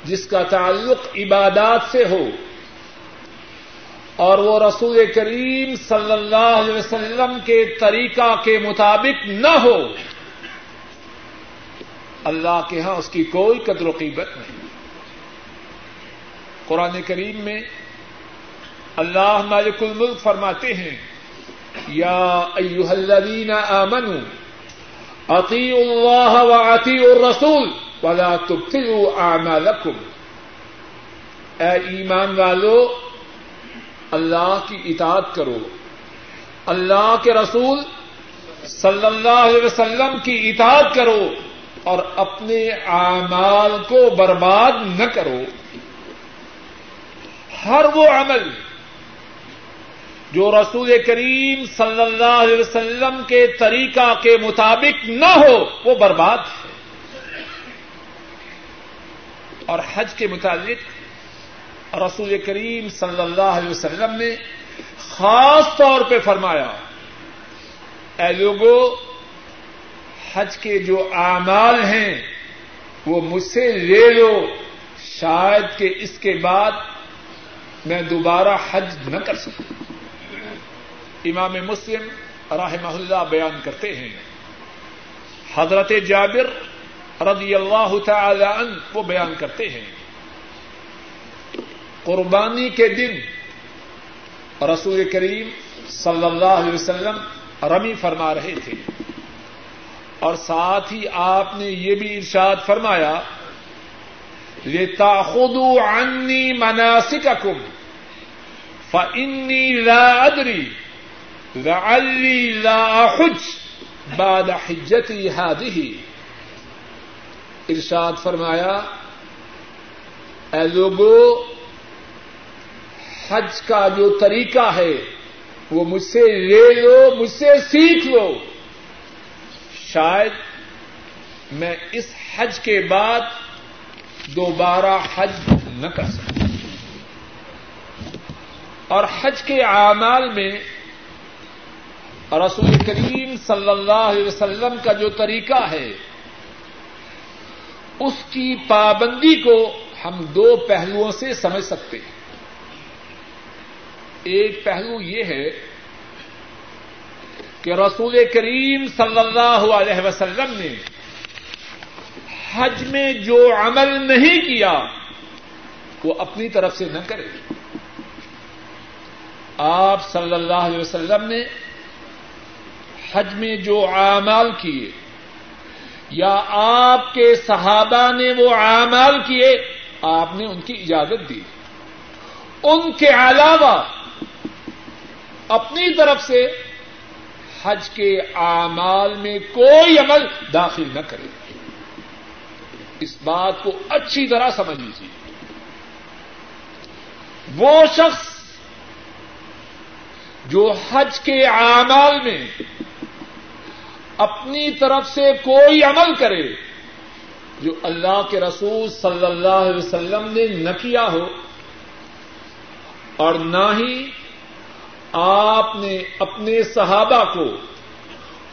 جس کا تعلق عبادات سے ہو اور وہ رسول کریم صلی اللہ علیہ وسلم کے طریقہ کے مطابق نہ ہو، اللہ کے ہاں اس کی کوئی قدر و قیمت نہیں۔ قرآن کریم میں اللہ مالک الملک فرماتے ہیں، یا ایوہ الذین آمنوا، اطیعوا اللہ و اطیعوا الرسول ولا تبطلوا اعمالکم۔ اے ایمان والو، اللہ کی اطاعت کرو۔ اللہ کے رسول صلی اللہ علیہ وسلم کی اطاعت کرو اور اپنے اعمال کو برباد نہ کرو۔ ہر وہ عمل جو رسول کریم صلی اللہ علیہ وسلم کے طریقہ کے مطابق نہ ہو، وہ برباد ہے۔ اور حج کے متعلق رسول کریم صلی اللہ علیہ وسلم نے خاص طور پہ فرمایا، اے لوگوں حج کے جو اعمال ہیں، وہ مجھ سے لے لو۔ شاید کہ اس کے بعد میں دوبارہ حج نہ کر سکوں۔ امام مسلم راہ محلہ بیان کرتے ہیں۔ حضرت جابر رضی اللہ تعالی عنہ وہ بیان کرتے ہیں۔ قربانی کے دن رسول کریم صلی اللہ علیہ وسلم رمی فرما رہے تھے۔ اور ساتھ ہی آپ نے یہ بھی ارشاد فرمایا لیتا خدو انی مناسک کم فنی لا ادری لعلی لا حج بعد حجتی هذه ارشاد فرمایا، اے لوگوں حج کا جو طریقہ ہے، وہ مجھ سے لے لو، مجھ سے سیکھ لو۔ شاید میں اس حج کے بعد دوبارہ حج نہ کر سکوں۔ اور حج کے اعمال میں رسول کریم صلی اللہ علیہ وسلم کا جو طریقہ ہے، اس کی پابندی کو ہم دو پہلوؤں سے سمجھ سکتے ہیں۔ ایک پہلو یہ ہے کہ رسول کریم صلی اللہ علیہ وسلم نے حج میں جو عمل نہیں کیا، وہ اپنی طرف سے نہ کرے۔ آپ صلی اللہ علیہ وسلم نے حج میں جو اعمال کیے، یا آپ کے صحابہ نے وہ اعمال کیے، آپ نے ان کی اجازت دی۔ ان کے علاوہ اپنی طرف سے حج کے اعمال میں کوئی عمل داخل نہ کرے۔ اس بات کو اچھی طرح سمجھ لیجیے وہ شخص جو حج کے اعمال میں اپنی طرف سے کوئی عمل کرے جو اللہ کے رسول صلی اللہ علیہ وسلم نے نہ کیا ہو اور نہ ہی آپ نے اپنے صحابہ کو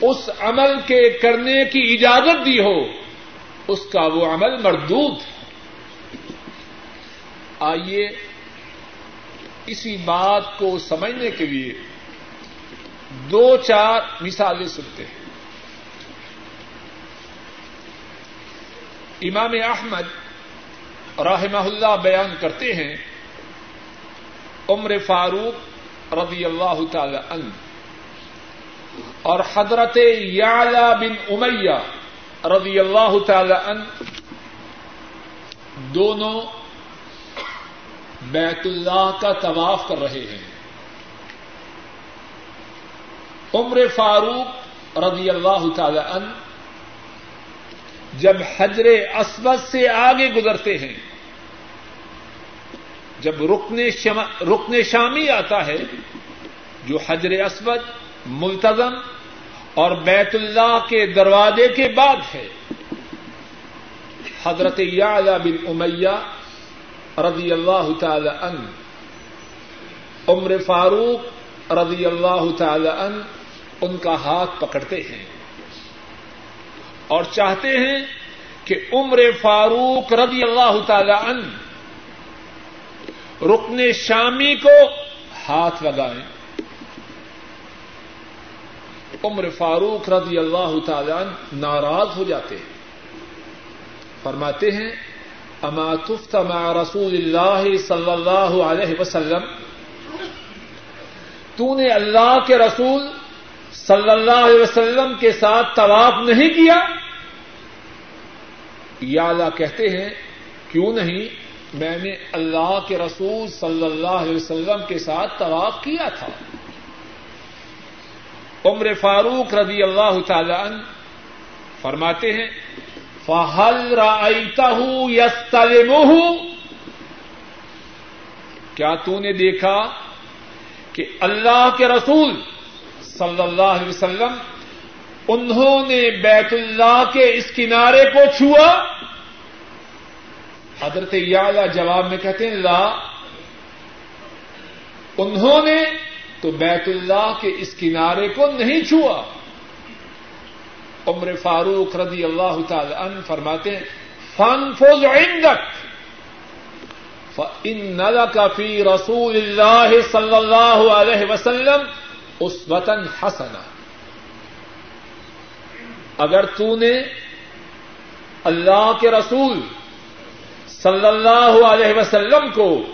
اس عمل کے کرنے کی اجازت دی ہو، اس کا وہ عمل مردود آئیے اسی بات کو سمجھنے کے لیے دو چار مثالیں سنتے ہیں۔ امام احمد رحمہ اللہ بیان کرتے ہیں عمر فاروق رضی اللہ تعالی عنہ اور حضرت یعلا بن امیہ رضی اللہ تعالی عنہ دونوں بیت اللہ کا طواف کر رہے ہیں۔ عمر فاروق رضی اللہ تعالی عنہ جب حجر اسود سے آگے گزرتے ہیں، جب رکن شامی آتا ہے، جو حجر اسود ملتظم اور بیت اللہ کے دروازے کے بعد ہے۔ حضرت یا بن امیہ رضی اللہ تعالی ان عمر فاروق رضی اللہ تعالی ان ان کا ہاتھ پکڑتے ہیں۔ اور چاہتے ہیں کہ عمر فاروق رضی اللہ تعالی ان رکن شامی کو ہاتھ لگائیں۔ عمر فاروق رضی اللہ تعالی ناراض ہو جاتے ہیں۔ فرماتے ہیں، اما تفت مع رسول اللہ صلی اللہ علیہ وسلم، تو نے اللہ کے رسول صلی اللہ علیہ وسلم کے ساتھ طواف نہیں کیا یا اللہ کہتے ہیں، کیوں نہیں؟ میں نے اللہ کے رسول صلی اللہ علیہ وسلم کے ساتھ طواف کیا تھا۔ عمر فاروق رضی اللہ تعالی عنہ فرماتے ہیں فہل رائتا ہوں یس کیا تو نے دیکھا کہ اللہ کے رسول صلی اللہ علیہ وسلم، انہوں نے بیت اللہ کے اس کنارے کو چھوا۔ حضرت یا جواب میں کہتے ہیں، لا۔ انہوں نے تو بیت اللہ کے اس کنارے کو نہیں چھوا۔ عمر فاروق رضی اللہ تعالی عنہ فرماتے ہیں فن فوز عندک ان کا فی رسول اللہ صلی اللہ علیہ وسلم اس وطن حسنا۔ اگر تو نے اللہ کے رسول صلی اللہ علیہ وسلم کو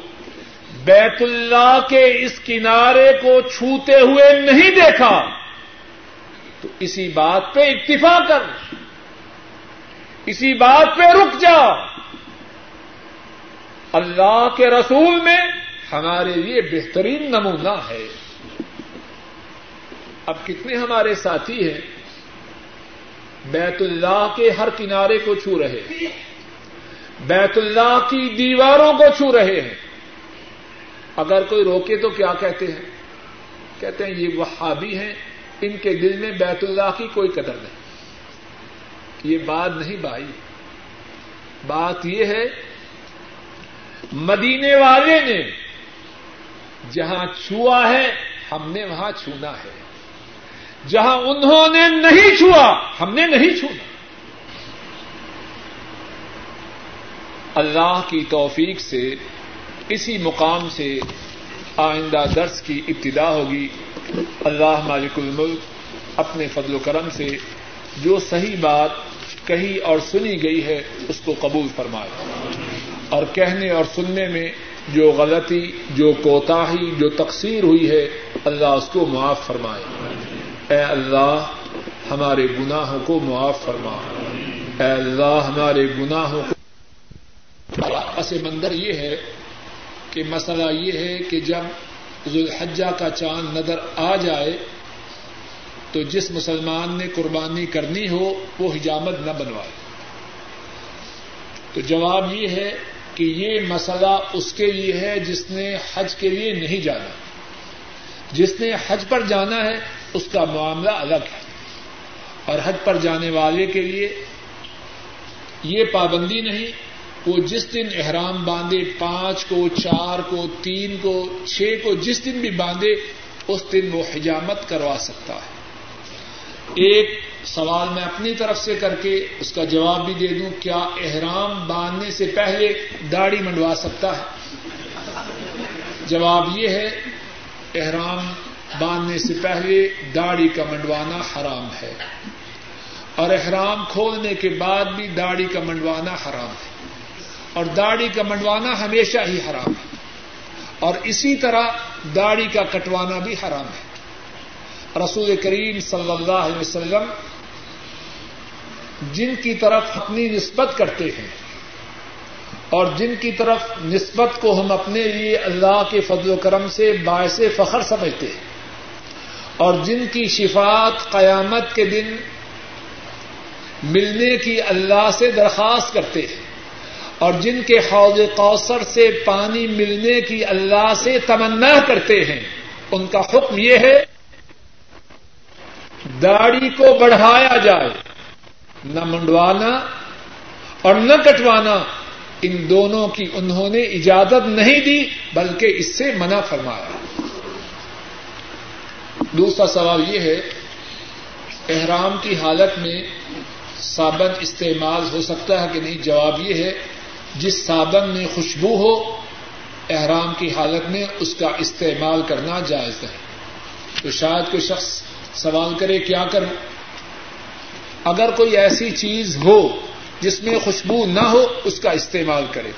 بیت اللہ کے اس کنارے کو چھوتے ہوئے نہیں دیکھا، تو اسی بات پہ اکتفا کر، اسی بات پہ رک جا۔ اللہ کے رسول میں ہمارے لیے بہترین نمونہ ہے۔ اب کتنے ہمارے ساتھی ہیں، بیت اللہ کے ہر کنارے کو چھو رہے ہیں۔ بیت اللہ کی دیواروں کو چھو رہے ہیں۔ اگر کوئی روکے تو کیا کہتے ہیں؟ کہتے ہیں یہ وہابی ہیں، ان کے دل میں بیت اللہ کی کوئی قدر نہیں۔ یہ بات نہیں بھائی۔ بات یہ ہے، مدینے والے نے جہاں چھوا ہے، ہم نے وہاں چھونا ہے۔ جہاں انہوں نے نہیں چھوا، ہم نے نہیں چھونا۔ اللہ کی توفیق سے اسی مقام سے آئندہ درس کی ابتدا ہوگی۔ اللہ مالک الملک اپنے فضل و کرم سے جو صحیح بات کہی اور سنی گئی ہے، اس کو قبول فرمائے۔ اور کہنے اور سننے میں جو غلطی، جو کوتاہی، جو تقسیر ہوئی ہے، اللہ اس کو معاف فرمائے۔ اے اللہ، ہمارے گناہوں کو معاف فرما۔ اے اللہ، ہمارے گناہوں کو پس منظر یہ ہے کہ مسئلہ یہ ہے کہ جب ذوالحجہ کا چاند نظر آ جائے، تو جس مسلمان نے قربانی کرنی ہو، وہ حجامت نہ بنوائے۔ تو جواب یہ ہے کہ یہ مسئلہ اس کے لیے ہے جس نے حج کے لیے نہیں جانا۔ جس نے حج پر جانا ہے اس کا معاملہ الگ ہے۔ اور حج پر جانے والے کے لیے یہ پابندی نہیں، وہ جس دن احرام باندھے، پانچ کو، چار کو، تین کو، چھ کو، جس دن بھی باندھے، اس دن وہ حجامت کروا سکتا ہے۔ ایک سوال میں اپنی طرف سے کر کے اس کا جواب بھی دے دوں، کیا احرام باندھنے سے پہلے داڑھی منڈوا سکتا ہے؟ جواب یہ ہے، احرام باندھنے سے پہلے داڑھی کا منڈوانا حرام ہے اور احرام کھولنے کے بعد بھی داڑھی کا منڈوانا حرام ہے اور داڑھی کا منڈوانا ہمیشہ ہی حرام ہے اور اسی طرح داڑھی کا کٹوانا بھی حرام ہے۔ رسول کریم صلی اللہ علیہ وسلم جن کی طرف اپنی نسبت کرتے ہیں اور جن کی طرف نسبت کو ہم اپنے لیے اللہ کے فضل و کرم سے باعث فخر سمجھتے ہیں۔ اور جن کی شفات قیامت کے دن ملنے کی اللہ سے درخواست کرتے ہیں اور جن کے حوض کوثر سے پانی ملنے کی اللہ سے تمنا کرتے ہیں، ان کا حکم یہ ہے، داڑھی کو بڑھایا جائے، نہ منڈوانا اور نہ کٹوانا، ان دونوں کی انہوں نے اجازت نہیں دی، بلکہ اس سے منع فرمایا۔ دوسرا سوال یہ ہے، احرام کی حالت میں صابن استعمال ہو سکتا ہے کہ نہیں؟ جواب یہ ہے، جس صابن میں خوشبو ہو، احرام کی حالت میں اس کا استعمال کرنا جائز ہے۔ تو شاید کوئی شخص سوال کرے، کیا کروں؟ اگر کوئی ایسی چیز ہو جس میں خوشبو نہ ہو، اس کا استعمال کرے۔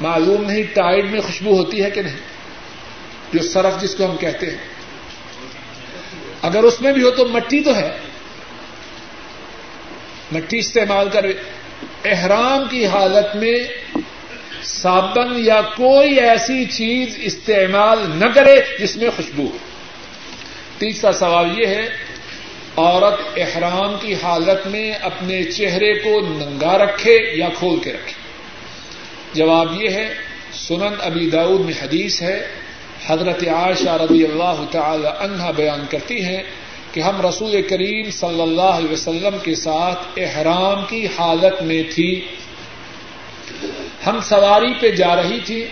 معلوم نہیں ٹائڈ میں خوشبو ہوتی ہے کہ نہیں؟ جو سرف جس کو ہم کہتے ہیں۔ اگر اس میں بھی ہو تو مٹی تو ہے۔ مٹی استعمال کرے احرام کی حالت میں صابن یا کوئی ایسی چیز استعمال نہ کرے جس میں خوشبو ہو۔ تیسرا سوال یہ ہے، عورت احرام کی حالت میں اپنے چہرے کو ننگا رکھے یا کھول کے رکھے؟ جواب یہ ہے، سنن ابی داود میں حدیث ہے حضرت عائشہ رضی اللہ تعالی عنہا بیان کرتی ہیں کہ ہم رسول کریم صلی اللہ علیہ وسلم کے ساتھ احرام کی حالت میں تھی۔ ہم سواری پہ جا رہی تھی۔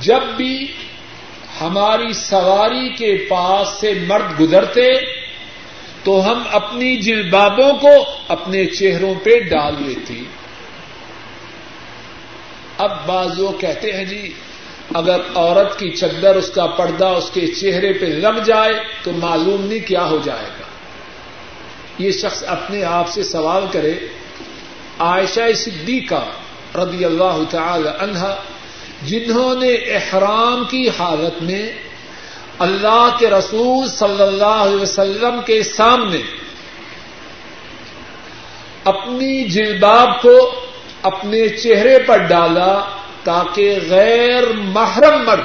جب بھی ہماری سواری کے پاس سے مرد گزرتے تو ہم اپنی جلبابوں کو اپنے چہروں پہ ڈال لیتے اب بعض لوگ کہتے ہیں جی اگر عورت کی چدر اس کا پردہ اس کے چہرے پہ لگ جائے تو معلوم نہیں کیا ہو جائے گا۔ یہ شخص اپنے آپ سے سوال کرے، عائشہ صدیقہ رضی اللہ تعالی عنہا جنہوں نے احرام کی حالت میں اللہ کے رسول صلی اللہ علیہ وسلم کے سامنے اپنی جلباب کو اپنے چہرے پر ڈالا تاکہ غیر محرم مرد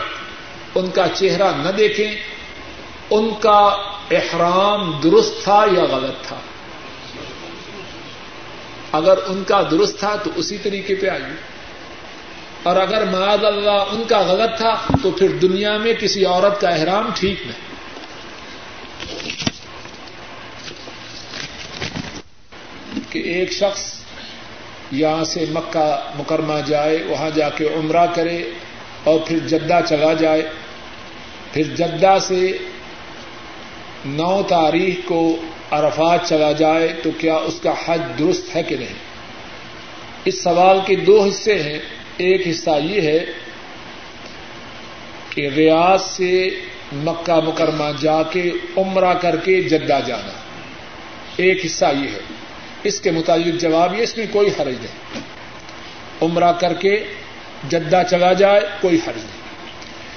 ان کا چہرہ نہ دیکھیں، ان کا احرام درست تھا یا غلط تھا۔ اگر ان کا درست تھا تو اسی طریقے پہ آئیے۔ اور اگر معاذ اللہ ان کا غلط تھا تو پھر دنیا میں کسی عورت کا احرام ٹھیک نہیں۔ کہ ایک شخص یہاں سے مکہ مکرمہ جائے، وہاں جا کے عمرہ کرے اور پھر جدہ چلا جائے۔ پھر جدہ سے نو تاریخ کو عرفات چلا جائے تو کیا اس کا حج درست ہے کہ نہیں؟ اس سوال کے دو حصے ہیں۔ ایک حصہ یہ ہے کہ ریاض سے مکہ مکرمہ جا کے عمرہ کر کے جدہ جانا۔ ایک حصہ یہ ہے۔ اس کے متعلق جواب یہ اس میں کوئی حرج نہیں۔ عمرہ کر کے جدہ چلا جائے کوئی حرج نہیں۔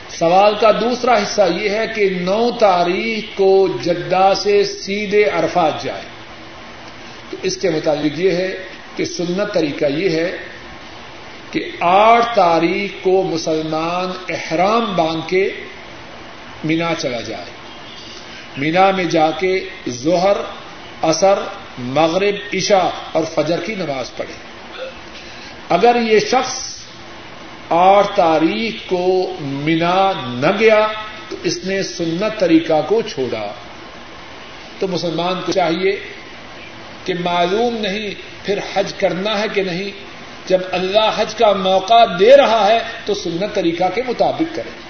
سوال کا دوسرا حصہ یہ ہے کہ نو تاریخ کو جدہ سے سیدھے عرفات جائے۔ تو اس کے متعلق یہ ہے کہ سنت طریقہ یہ ہے کہ آٹھ تاریخ کو مسلمان احرام باندھ کے مینا چلا جائے۔ مینا میں جا کے ظہر اثر مغرب، عشاء اور فجر کی نماز پڑھے اگر یہ شخص آٹھ تاریخ کو مینا نہ گیا، تو اس نے سنت طریقہ کو چھوڑا۔ تو مسلمان کو چاہیے کہ معلوم نہیں پھر حج کرنا ہے کہ نہیں۔ جب اللہ حج کا موقع دے رہا ہے، تو سنت طریقہ کے مطابق کرے۔